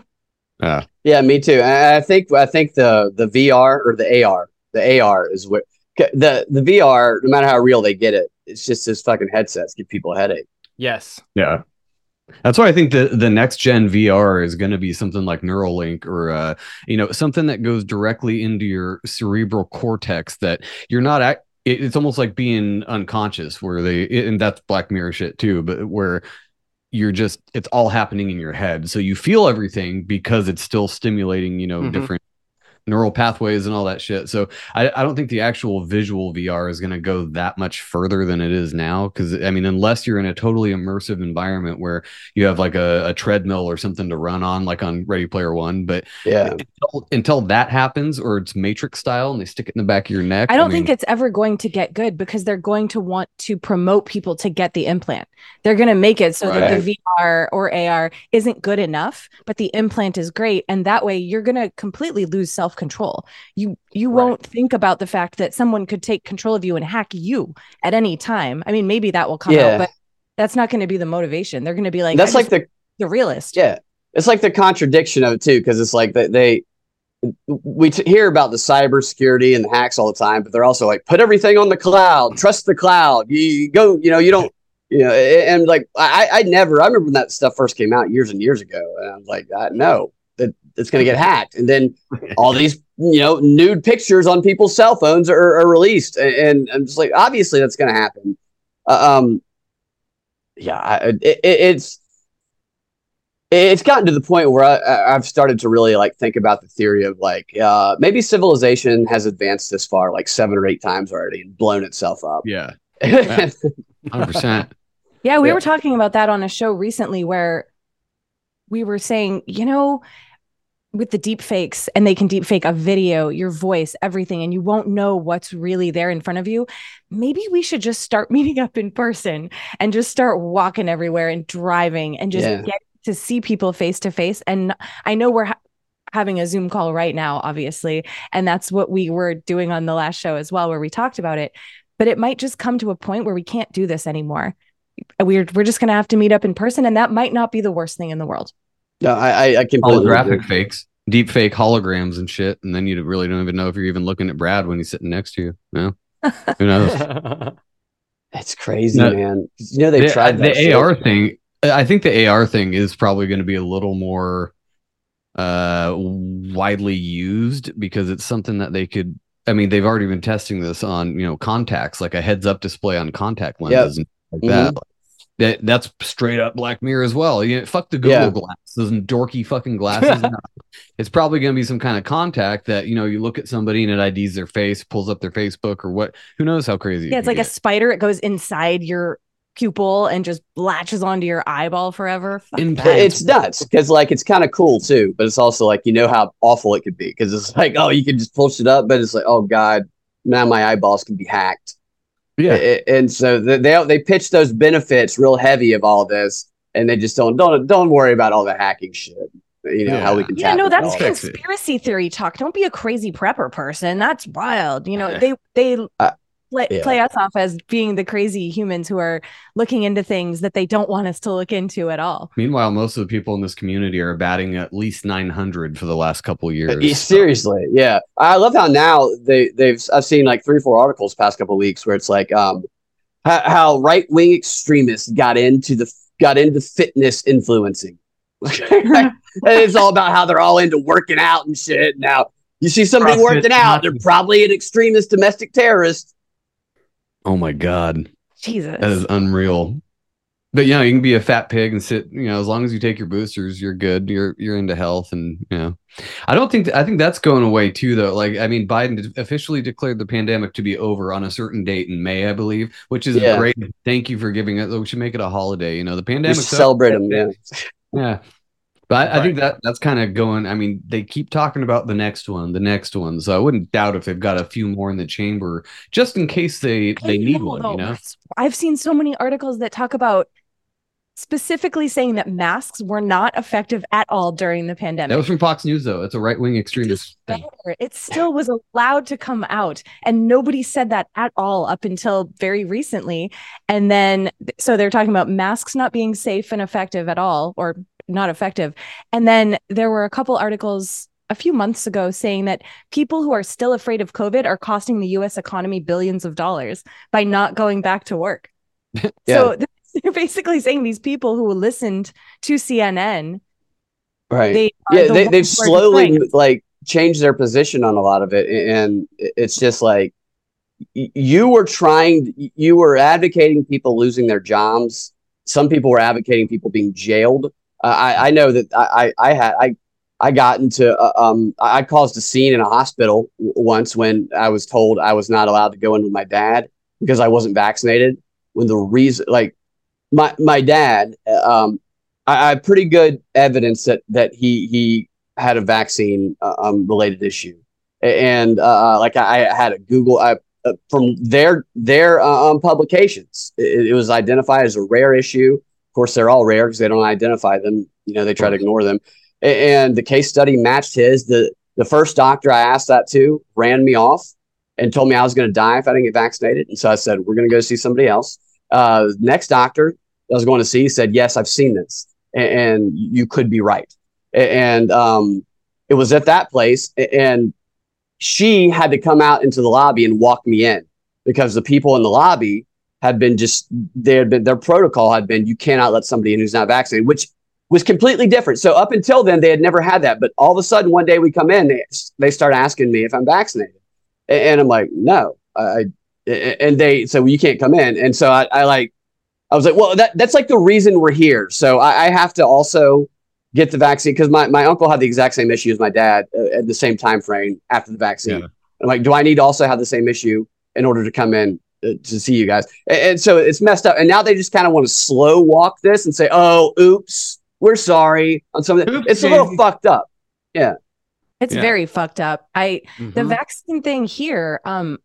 Yeah. Yeah, me too. And I think I think the the VR or the AR, the AR is what the the VR, no matter how real they get it, it's just this fucking headsets give people a headache. yes. Yeah. That's why I think the the next gen VR is going to be something like Neuralink or uh you know something that goes directly into your cerebral cortex that you're not at it- it's almost like being unconscious where they and that's black mirror shit too but where you're just it's all happening in your head so you feel everything because it's still stimulating you know Mhm. different neural pathways and all that shit. So I, I don't think the actual visual VR is going to go that much further than it is now. Because I mean, unless you're in a totally immersive environment where you have like a, a treadmill or something to run on, like on Ready Player One, but yeah, until, until that happens or it's Matrix style and they stick it in the back of your neck. I don't mean, think it's ever going to get good because they're going to want to promote people to get the implant. They're going to make it so that the VR or AR isn't good enough, but the implant is great, and that way you're going to completely lose self control. You you won't think about the fact that someone could take control of you and hack you at any time. I mean, maybe that will come Yeah. out, but that's not going to be the motivation. They're going to be like, That's like the the realist. Yeah, it's like the contradiction of it too, because it's like they, they we t- hear about the cybersecurity and the hacks all the time, but they're also like put everything on the cloud, trust the cloud. You, you go, you know, you don't, you know, a- and like I, I never, I remember when that stuff first came out years and years ago, and I was like, uh, no, it's going to get hacked, and then all these, you know, nude pictures on people's cell phones are, are released, and, and I'm just like, obviously that's going to happen. Uh, um, yeah, I, it, it, it's it's gotten to the point where I, I- I've started to really like think about the theory of like uh, maybe civilization has advanced this far like seven or eight times already and blown itself up. Yeah, hundred percent. Yeah, we Yeah. were talking about that on a show recently where we were saying, you know, with the deep fakes and they can deep fake a video, your voice, everything, and you won't know what's really there in front of you. Maybe we should just start meeting up in person and just start walking everywhere and driving and just Yeah. get to see people face to face. And I know we're ha- having a Zoom call right now, obviously, and that's what we were doing on the last show as well, where we talked about it. But it might just come to a point where we can't do this anymore we're we're just gonna have to meet up in person, and that might not be the worst thing in the world. No, I I, I completely holographic agree. fakes, deep fake holograms and shit, and then you really don't even know if you're even looking at Brad when he's sitting next to you. No, who knows? It's crazy, No. man. You know they've the, tried that the shit. AR thing. I think the AR thing is probably going to be a little more uh widely used because it's something that they could. I mean, they've already been testing this on you know contacts, like a heads up display on contact lenses and like that. Mhm. That that's straight up Black Mirror as well. You know, fuck the Google Yeah. glasses and dorky fucking glasses. It's probably going to be some kind of contact that you know you look at somebody and it IDs their face, pulls up their Facebook or what. Who knows how crazy? Yeah, it's could like a spider. It goes inside your pupil and just latches onto your eyeball forever. Fuck It's nuts because like it's kind of cool too, but it's also like you know how awful it could be because it's like oh you can just pull it up, but it's like oh god now my eyeballs can be hacked. Yeah. A- a- and so they they they pitch those benefits real heavy of all this, and they just don't don't don't worry about all the hacking shit. You know how we can yeah, no, that's all conspiracy theory talk. Don't be a crazy prepper person. That's wild. You know, they they Uh, play, yeah. play us off as being the crazy humans who are looking into things that they don't want us to look into at all. Meanwhile, most of the people in this community are batting at least 900 for the last couple years. Yeah, seriously, yeah. I love how now they they've I've seen like three or four articles past couple weeks where it's like um how, how right wing extremists got into the got into fitness influencing. and it's all about how they're all into working out and shit. Now you see somebody CrossFit, working out, they're probably an extremist domestic terrorist. Oh my god, Jesus, that is unreal. But yeah, you can be a fat pig and sit. You know, as long as you take your boosters, you're good. You're you're into health, and you know, I don't think I think that's going away too, though. Like, I mean, Biden officially declared the pandemic to be over on a certain date in May, I believe, which is Yeah. great. Thank you for giving it. We should make it a holiday. You know, the pandemic celebrate them. Yeah. Yeah. But I, I think that that's kind of going. I mean, they keep talking about the next one, the next one. So I wouldn't doubt if they've got a few more in the chamber, just in case they they need one. You know, I've seen so many articles that talk about specifically saying that masks were not effective at all during the pandemic. that was from Fox News, though. It's a right wing extremist thing. It still was allowed to come out, and nobody said that at all up until very recently. And then, so they're talking about masks not being safe and effective at all, or not effective. And then there were a couple articles a few months ago saying that people who are still afraid of COVID are costing the US economy billions of dollars by not going back to work. So they're basically saying these people who listened to CNN Right. They yeah, the they, they've slowly like changed their position on a lot of it, and it's just like you were trying, you were advocating people losing their jobs. Some people were advocating people being jailed. Uh, I, I know that I, I, had I I got into uh, um I caused a scene in a hospital w- once when I was told I was not allowed to go in with my dad because I wasn't vaccinated. When the reason like my my dad um I, I have pretty good evidence that that he he had a vaccine uh, um related issue and uh like I, I had a Google I, uh, from their their uh, um, publications it, it was identified as a rare issue. Of course, they're all rare because they don't identify them. You know, they try to ignore them and the case study matched his. The the first doctor I asked that to ran me off and told me I was going to die if I didn't get vaccinated. And so I said, "We're going to go see somebody else." Uh, next doctor I was going to see said, "Yes, I've seen this, a- and you could be right." And um, it was at that place, and she had to come out into the lobby and walk me in because the people in the lobby had been just they had been their protocol had been you cannot let somebody in who's not vaccinated, which was completely different. So up until then, they had never had that. But all of a sudden, one day we come in, they, they start asking me if I'm vaccinated, A- and I'm like, no. I, and they said, well, you can't come in. And so I, I like, I was like, well, that, that's like the reason we're here. So I, I have to also get the vaccine because my, my uncle had the exact same issue as my dad uh, at the same time frame after the vaccine. I'm like, do I need to also have the same issue in order to come in to see you guys? And, and so it's messed up. And now they just kind of want to slow walk this and say, oh, oops, we're sorry on something. It's a little fucked up. Yeah. It's Yeah. very fucked up. I the Mhm. vaccine thing here, um,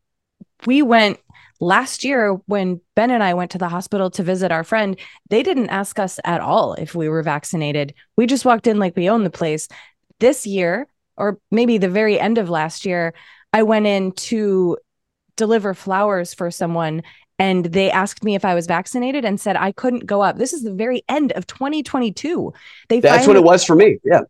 we went last year when Ben and I went to the hospital to visit our friend. They didn't ask us at all if we were vaccinated. We just walked in like we own the place. This year, or maybe the very end of last year, I went in to deliver flowers for someone and they asked me if I was vaccinated and said I couldn't go up. This is the very end of 2022. They That's what it was for me. Yeah.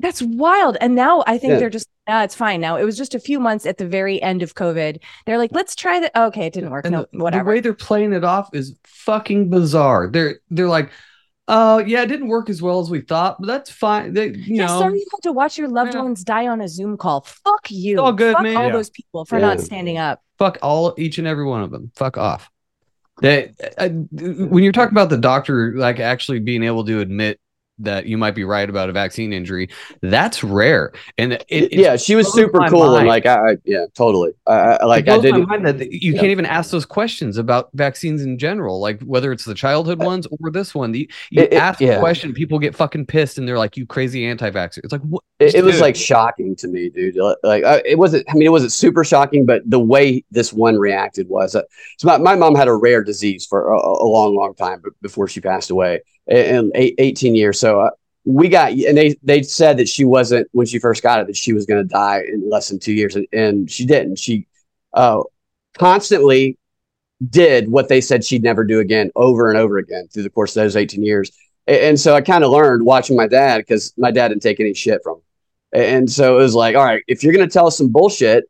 that's wild. And now I think Yeah. they're just, nah, it's fine now. It was just a few months at the very end of COVID. They're like, let's try that. Okay, it didn't work. And no, the, whatever. the way they're playing it off is fucking bizarre. They're they're like, oh yeah, it didn't work as well as we thought, but that's fine. They, you yeah, know, sorry you had to watch your loved ones die on a Zoom call. Fuck you. all good, Fuck man. all Yeah. those people for not standing up. Fuck all each and every one of them. Fuck off. They, uh, when you're talking about the doctor like actually being able to admit that you might be right about a vaccine injury, that's rare. And it, it yeah, she was super cool and like I, I yeah, totally. I, I like I didn't. mind that you yeah. can't even ask those questions about vaccines in general, like whether it's the childhood ones or this one. You, you It- ask yeah. a question, people get fucking pissed, and they're like, "You crazy anti-vaxxer." It's like, what? It, it was like shocking to me, dude. Like I, it wasn't. I mean, it wasn't super shocking, but the way this one reacted was. Uh, so my, my mom had a rare disease for a, a long, long time before she passed away, in eight, 18 years. So uh, we got, and they they said that she wasn't when she first got it that she was going to die in less than two years, and, and she didn't. She uh, constantly did what they said she'd never do again over and over again through the course of those 18 years. A- And so I kind of learned watching my dad because my dad didn't take any shit from him. And so it was like, all right, if you're going to tell us some bullshit,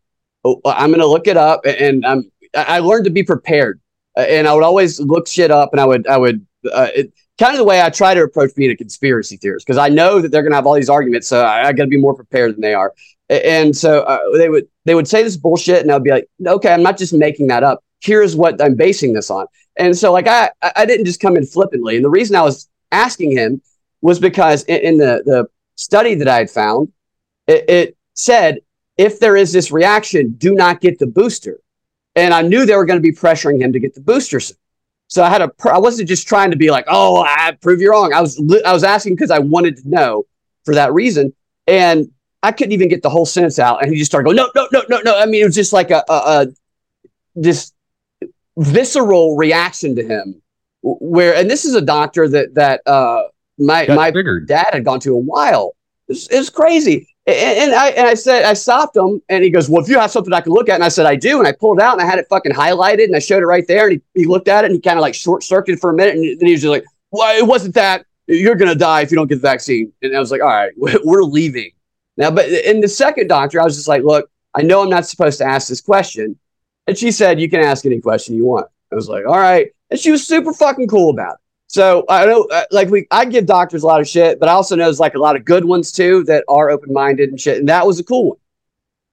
oh, I'm going to look it up. And I'm, I learned to be prepared. And I would always look shit up and I would, I would, uh, it, kind of the way I try to approach being a conspiracy theorist because I know that they're going to have all these arguments. So I, I got to be more prepared than they are. And so uh, they would, they would say this bullshit and I'd be like, okay, I'm not just making that up. Here's what I'm basing this on. And so like I, I didn't just come in flippantly. And the reason I was asking him was because in, in the, the study that I had found, it, it said, if there is this reaction, do not get the booster. And I knew they were going to be pressuring him to get the booster. soon. So I had a, I wasn't just trying to be like, oh, I prove you wrong. I was, I was asking because I wanted to know for that reason. And I couldn't even get the whole sentence out. And he just started going, no, no, no, no, no. I mean, it was just like a, a, a this visceral reaction to him where, and this is a doctor that, that, uh, my, Got my dad had gone to a while. It was, it was crazy. And, and I, and I said, I stopped him and he goes, well, if you have something I can look at. And I said, I do. And I pulled out and I had it fucking highlighted and I showed it right there. And he, he looked at it and he kind of like short circuited for a minute. And then he was just like, well, it wasn't that you're to die if you don't get the vaccine. And I was like, all right, we're leaving now. But uh, in the second doctor, I was just like, look, I know I'm not supposed to ask this question. And she said, you can ask any question you want. I was like, all right. And she was super fucking cool about it. So I know, uh, like we, I give doctors a lot of shit, but I also know there's like a lot of good ones too that are open minded and shit. And that was a cool one.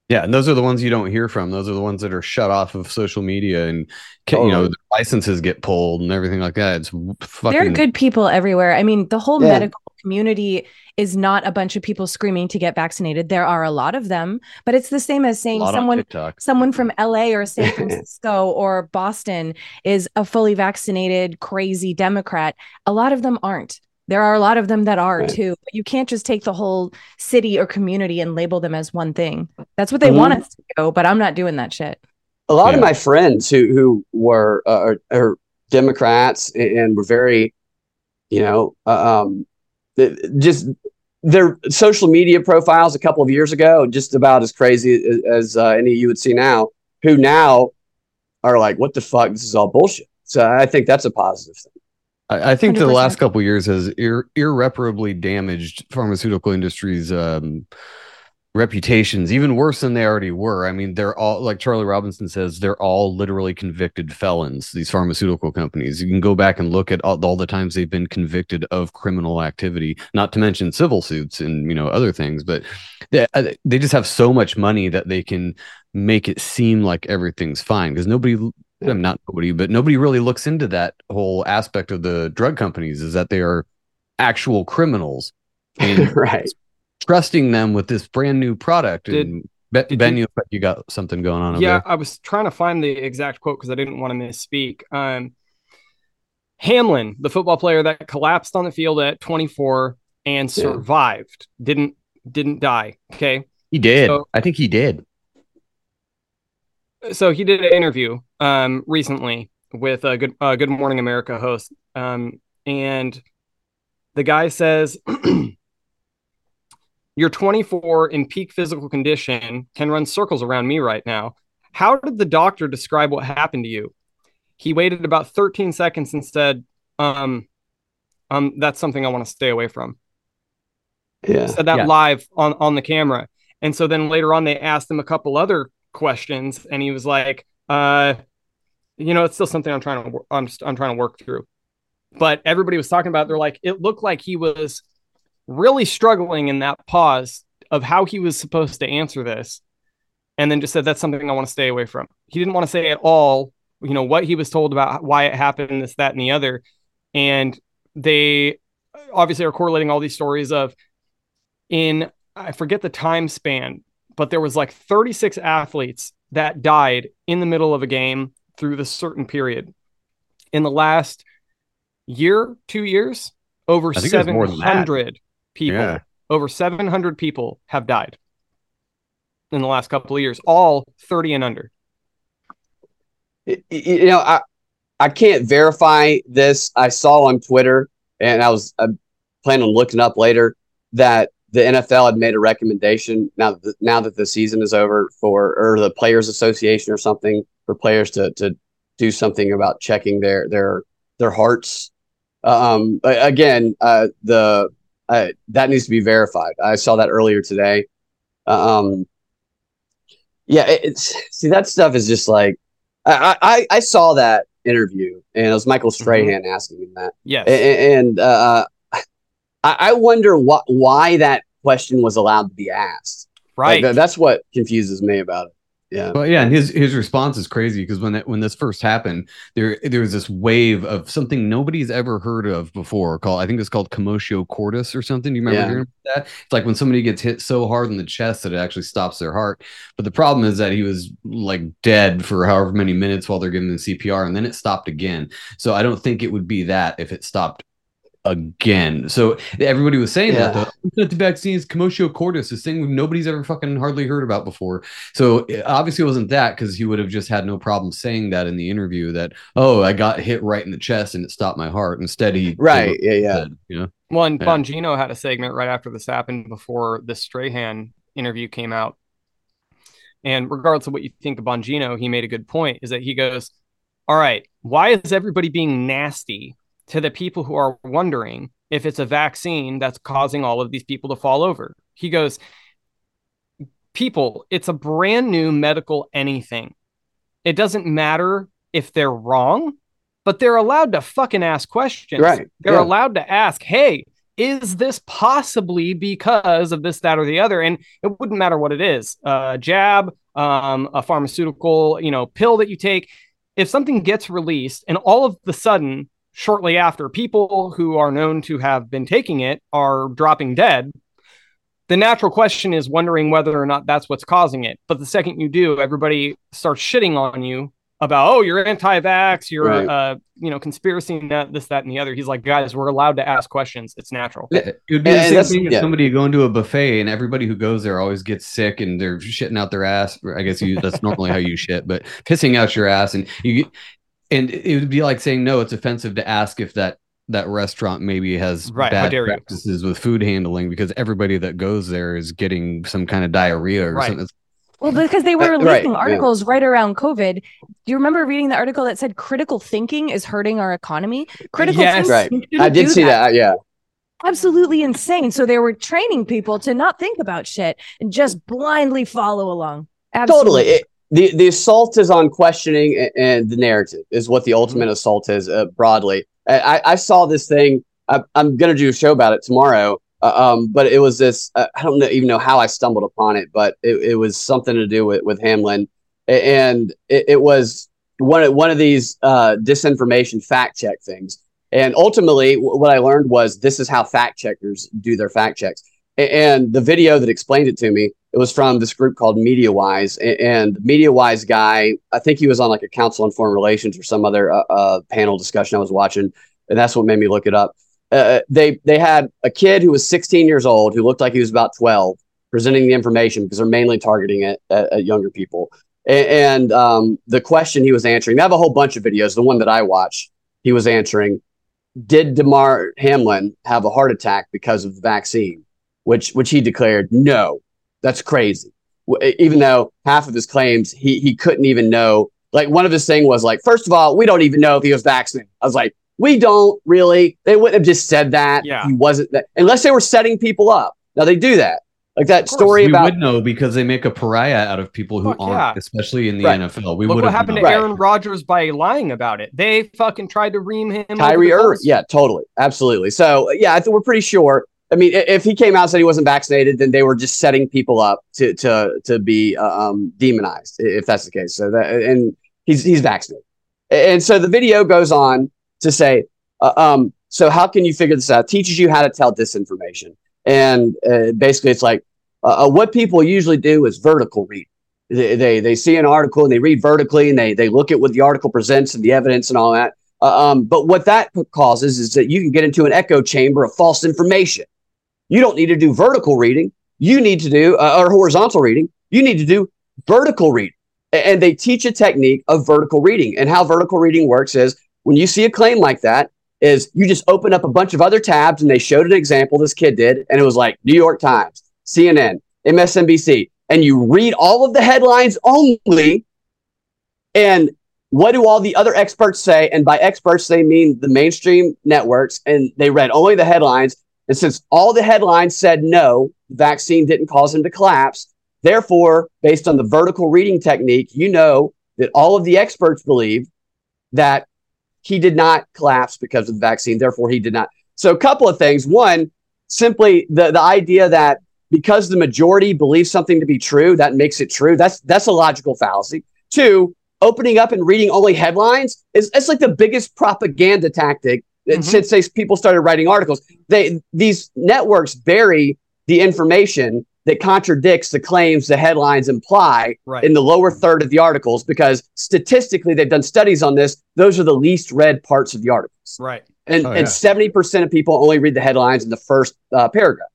Yeah, and those are the ones you don't hear from. Those are the ones that are shut off of social media, and ca- you know the licenses get pulled and everything like that. It's fucking There are good people everywhere. I mean, the whole Yeah. medical community is not a bunch of people screaming to get vaccinated. There are a lot of them, but it's the same as saying someone someone from LA or San Francisco or Boston is a fully vaccinated crazy democrat. A lot of them aren't. There are a lot of them that are Right. too. But you can't just take the whole city or community and label them as one thing. That's what they Mhm. want us to do, but I'm not doing that shit. a lot Yeah. of my friends who who were uh, are, are Democrats and, and were very, you know, uh, um, th- just their social media profiles a couple of years ago, just about as crazy as, as uh, any you would see now. Who now are like, "What the fuck? This is all bullshit." So I think that's a positive thing. I, I think the 100%. last couple of years has ir- irreparably damaged pharmaceutical industries' um, reputations, even worse than they already were. I mean, they're all like Charlie Robinson says, they're all literally convicted felons. These pharmaceutical companies. You can go back and look at all, all the times they've been convicted of criminal activity, not to mention civil suits and you know other things. But they uh, they just have so much money that they can make it seem like everything's fine because nobody I'm not nobody, but nobody really looks into that whole aspect of the drug companies is that they are actual criminals and right. Trusting them with this brand new product. Did- and Be- did Ben, you- you, look like you got something going on yeah. I was trying to find the exact quote because I didn't want to misspeak. Um, Hamlin, the football player that collapsed on the field at 24 and Yeah. survived, didn't didn't die. Okay, He did. So- I think he did. so he did an interview um recently with a good uh, Good Morning America host, um, and the guy says. You're 24 in peak physical condition, can run circles around me right now. How did the doctor describe what happened to you? He waited about 13 seconds and said, um, um, that's something I want to stay away from. Yeah. Said that Yeah. live on, on the camera. And so then later on, they asked him a couple other questions, and he was like, uh, you know, it's still something I'm trying to, I'm, I'm trying to work through. But everybody was talking about, they're like, it looked like he was really struggling in that pause of how he was supposed to answer this and then just said that's something i want to stay away from. He didn't want to say at all you know what he was told about why it happened this that and the other. And they obviously are correlating all these stories of in i forget the time span but there was like 36 athletes that died in the middle of a game through this certain period. In the last year two years over I think it was more than that. 700 people Yeah. over 700 people have died in the last couple of years all 30 and under Y- y- you know, I I can't verify this. I saw on Twitter, and I was I plan on looking up later that the NFL had made a recommendation now that the, now that the season is over for or the Players Association or something for players to to do something about checking their their their hearts. Um, again, uh, the uh, that needs to be verified. I saw that earlier today. Um, yeah, it- it's see that stuff is just like I I, I saw that interview and it was Michael Strahan asking him that. yes A- a- and uh, I, I wonder what why that question was allowed to be asked. Right tha- that's what confuses me about it. Yeah. Well, yeah, and his his response is crazy because when that when this first happened, there there was this wave of something nobody's ever heard of before called I think it's called commotio cordis or something. Do you remember Yeah. hearing about that? It's like when somebody gets hit so hard in the chest that it actually stops their heart. But the problem is that he was like dead for however many minutes while they're giving him CPR, and then it stopped again. So I don't think it would be that if it stopped again. So everybody was saying that Yeah. the it's not the vaccine is commotio cordis, this thing nobody's ever fucking hardly heard about before. So it obviously it wasn't that because he would have just had no problem saying that in the interview that oh I got hit right in the chest and it stopped my heart. Instead he Right, yeah, yeah. said, you know Well, and Yeah. Bongino had a segment right after this happened before the Strahan interview came out. And regardless of what you think of Bongino, he made a good point is that he goes, All right, why is everybody being nasty to the people who are wondering if it's a vaccine that's causing all of these people to fall over? He goes, People, it's a brand new medical anything. It doesn't matter if they're wrong, but they're allowed to fucking ask questions. Right, They're yeah. allowed to ask, hey, is this possibly because of this, that, or the other? And it wouldn't matter what it is a jab, um, a pharmaceutical, you know, pill that you take. If something gets released and all of the sudden shortly after people who are known to have been taking it are dropping dead, the natural question is wondering whether or not that's what's causing it. But the second you do, everybody starts shitting on you about, oh, you're anti-vax, you're Right. uh, you know, conspiracy nut, this, that, and the other. He's like, guys, we're allowed to ask questions. It's natural. It would be the same thing if somebody going to a buffet and everybody who goes there always gets sick and they're shitting out their ass. I guess you, that's normally how you shit, but pissing out your ass and you and it would be like saying no, it's offensive to ask if that that restaurant maybe has Right, how bad dare you. practices with food handling because everybody that goes there is getting some kind of diarrhea or Right. something. Well, because they were Uh, right, releasing yeah. articles right around COVID. Do you remember reading the article that said critical thinking is hurting our economy? Critical Yes. Right. I did do see that. Yeah. Absolutely insane. So they were training people to not think about shit and just blindly follow along. Absolutely. Totally. It, the the assault is on questioning and the narrative is what the ultimate assault is uh, broadly. I, I- saw this thing. I, I'm going to do a show about it tomorrow. Uh, um, but it was this. Uh, I don't know, even know how I stumbled upon it, but it, it was something to do with with Hamlin, and it, it was one of one of these uh, disinformation fact check things. And ultimately, wh- what I learned was this is how fact checkers do their fact checks. And the video that explained it to me, it was from this group called MediaWise. And the MediaWise guy, I think he was on like a Council on Foreign Relations or some other uh, uh, panel discussion I was watching, and that's what made me look it up. Uh, they they had a kid who was 16 years old who looked like he was about 12 presenting the information because they're mainly targeting it at, at younger people. A- And um, the question he was answering, they have a whole bunch of videos. The one that I watched, he was answering, did Damar Hamlin have a heart attack because of the vaccine? Which which he declared, no, that's crazy. W- Even though half of his claims he he couldn't even know. Like one of his thing was like, first of all, we don't even know if he was vaccinated. I was like, we don't really. They wouldn't have just said that. Yeah. He wasn't that unless they were setting people up. Now they do that. Like that story we about would know because they make a pariah out of people who Fuck aren't, yeah. especially in the Right. NFL. We Look would what have happened to known. Aaron Rodgers by lying about it. They fucking tried to ream him. over Kyrie Irving. Yeah, totally. Absolutely. So, yeah, I think we're pretty sure. I mean, if he came out and said he wasn't vaccinated, then they were just setting people up to to to be uh, um, demonized, if that's the case. So that and he's he's vaccinated, and so the video goes on to say, uh, um, so how can you figure this out? Teaches you how to tell disinformation, and uh, basically, it's like uh, uh, what people usually do is vertical read. They, they they see an article and they read vertically and they they look at what the article presents and the evidence and all that. Uh, um, but what that causes is that you can get into an echo chamber of false information. You don't need to do vertical reading. You need to do uh, or horizontal reading. You need to do vertical reading. And they teach a technique of vertical reading. And how vertical reading works is when you see a claim like that, is you just open up a bunch of other tabs and they showed an example this kid did, and it was like New York Times, CNN, MSNBC, and you read all of the headlines only. And what do all the other experts say? And by experts, they mean the mainstream networks, and they read only the headlines. And since all the headlines said no, the vaccine didn't cause him to collapse, therefore, based on the vertical reading technique, you know that all of the experts believe that he did not collapse because of the vaccine. Therefore, he did not. So, a couple of things. One, simply the, the idea that because the majority believes something to be true, that makes it true. That's that's a logical fallacy. Two, opening up and reading only headlines is it's like the biggest propaganda tactic that since they, people started writing articles. They these networks bury the information that contradicts the claims the headlines imply Right. in the lower third of the articles because statistically they've done studies on this. Those are the least read parts of the articles. Right. And Oh, and yeah. seventy percent of people only read the headlines in the first uh, paragraph.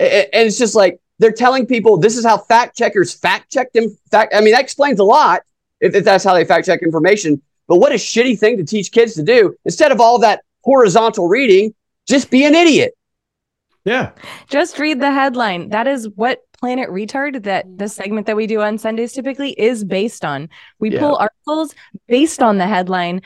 A- a- And it's just like they're telling people this is how fact checkers fact check them. Fact, I mean, that explains a lot if, if that's how they fact check information. But what a shitty thing to teach kids to do instead of all that horizontal reading. Just be an idiot. Yeah. Just read the headline. That is what Planet Retard, that the segment that we do on Sundays typically is based on. We Yeah. pull articles based on the headline,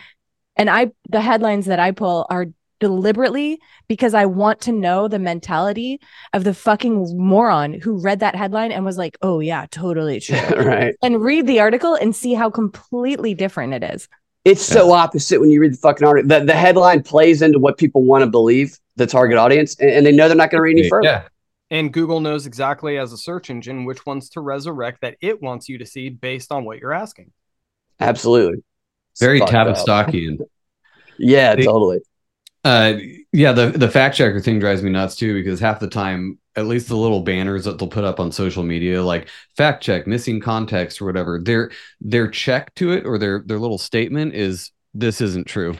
and I the headlines that I pull are deliberately because I want to know the mentality of the fucking moron who read that headline and was like, "Oh yeah, totally true." right. and read the article and see how completely different it is. It's so opposite when you read the fucking article. The, the headline plays into what people want to believe, the target audience, and, and they know they're not going to read any further. Yeah. And Google knows exactly as a search engine which ones to resurrect that it wants you to see based on what you're asking. Absolutely. It's Very fucked up. Tavistockian. Yeah, They- totally. Uh, yeah, the the fact checker thing drives me nuts too because half the time, at least the little banners that they'll put up on social media, like fact check, missing context or whatever, their their check to it or their their little statement is this isn't true.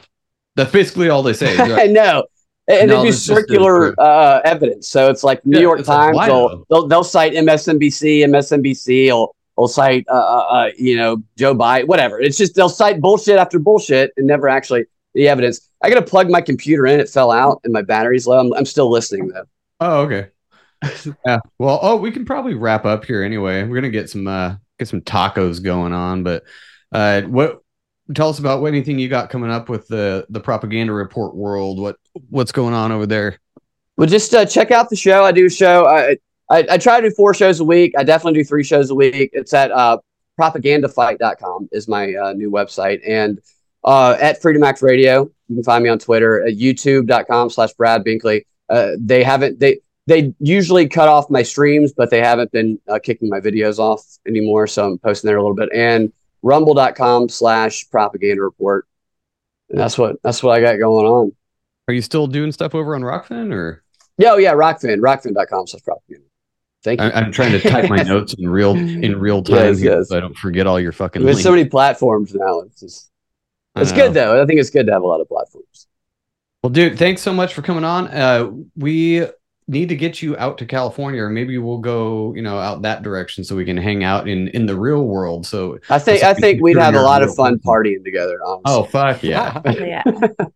That's basically all they say. They're I know. And No, they do circular uh, evidence. So it's like New Yeah, York it's like, Times, they'll, they'll, cite MSNBC, MSNBC will, will cite, uh, uh, uh, you know, Joe Biden, whatever. It's just they'll cite bullshit after bullshit and never actually the evidence. I got to plug my computer in. It fell out and my battery's low. I'm, I'm still listening though. Oh, okay. yeah. Well, oh, we can probably wrap up here anyway. We're gonna get some uh get some tacos going on, but uh what tell us about what anything you got coming up with the the propaganda report world. What what's going on over there? Well, just uh, check out the show. I do a show. I, I I try to do four shows a week. I definitely do three shows a week. It's at uh, propagandafight.com is my uh, new website, and uh, at Freedom Act Radio. You can find me on Twitter at youtube.com slash Brad Binkley. Uh, they haven't they they usually cut off my streams, but they haven't been uh, kicking my videos off anymore. So I'm posting there a little bit. And rumble.com slash propaganda report. And that's what that's what I got going on. Are you still doing stuff over on Rokfin or Yeah, oh, yeah, Rokfin, rokfin.com slash propaganda. Thank you. I, am trying to type my notes in real in real time Yes, yes. so I don't forget all your fucking There's links. so many platforms now. It's just it's good though. I think it's good to have a lot of platforms. Well, dude, thanks so much for coming on. Uh, we need to get you out to California, or maybe we'll go, you know, out that direction so we can hang out in in the real world. So I think I think we'd have a lot of fun partying together. Honestly. Oh fuck yeah! yeah,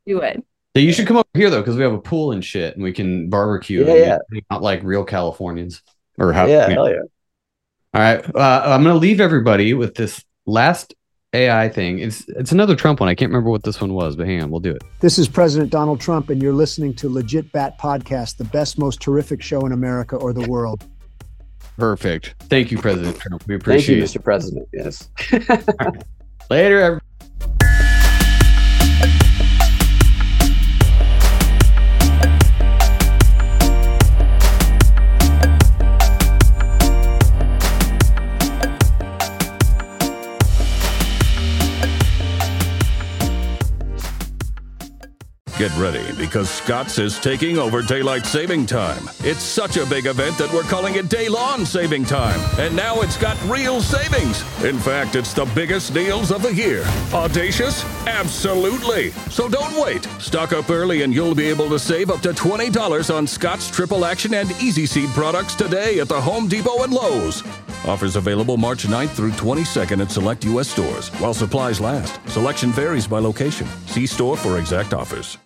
you would. So you should come over here though, because we have a pool and shit, and we can barbecue. Yeah, and yeah. hang out like real Californians. Or how? yeah, hell yeah. All right, uh, I'm gonna leave everybody with this last AI thing. It's it's another Trump one. I can't remember what this one was, but hang on, we'll do it. This is President Donald Trump, and you're listening to Legit Bat Podcast, the best, most terrific show in America or the world. Perfect. Thank you, President Trump. We Thank appreciate you, it. Mr. President. Yes. Later, everybody. Get ready because Scotts is taking over daylight saving time. It's such a big event that we're calling it Day Saving Time. And now it's got real savings. In fact, it's the biggest deals of the year. Audacious? Absolutely. So don't wait. Stock up early and you'll be able to save up to $20 on Scotts Triple Action and Easy Seed products today at the Home Depot and Lowe's. Offers available March 9th through 22nd at select U.S. stores while supplies last. Selection varies by location. See store for exact offers.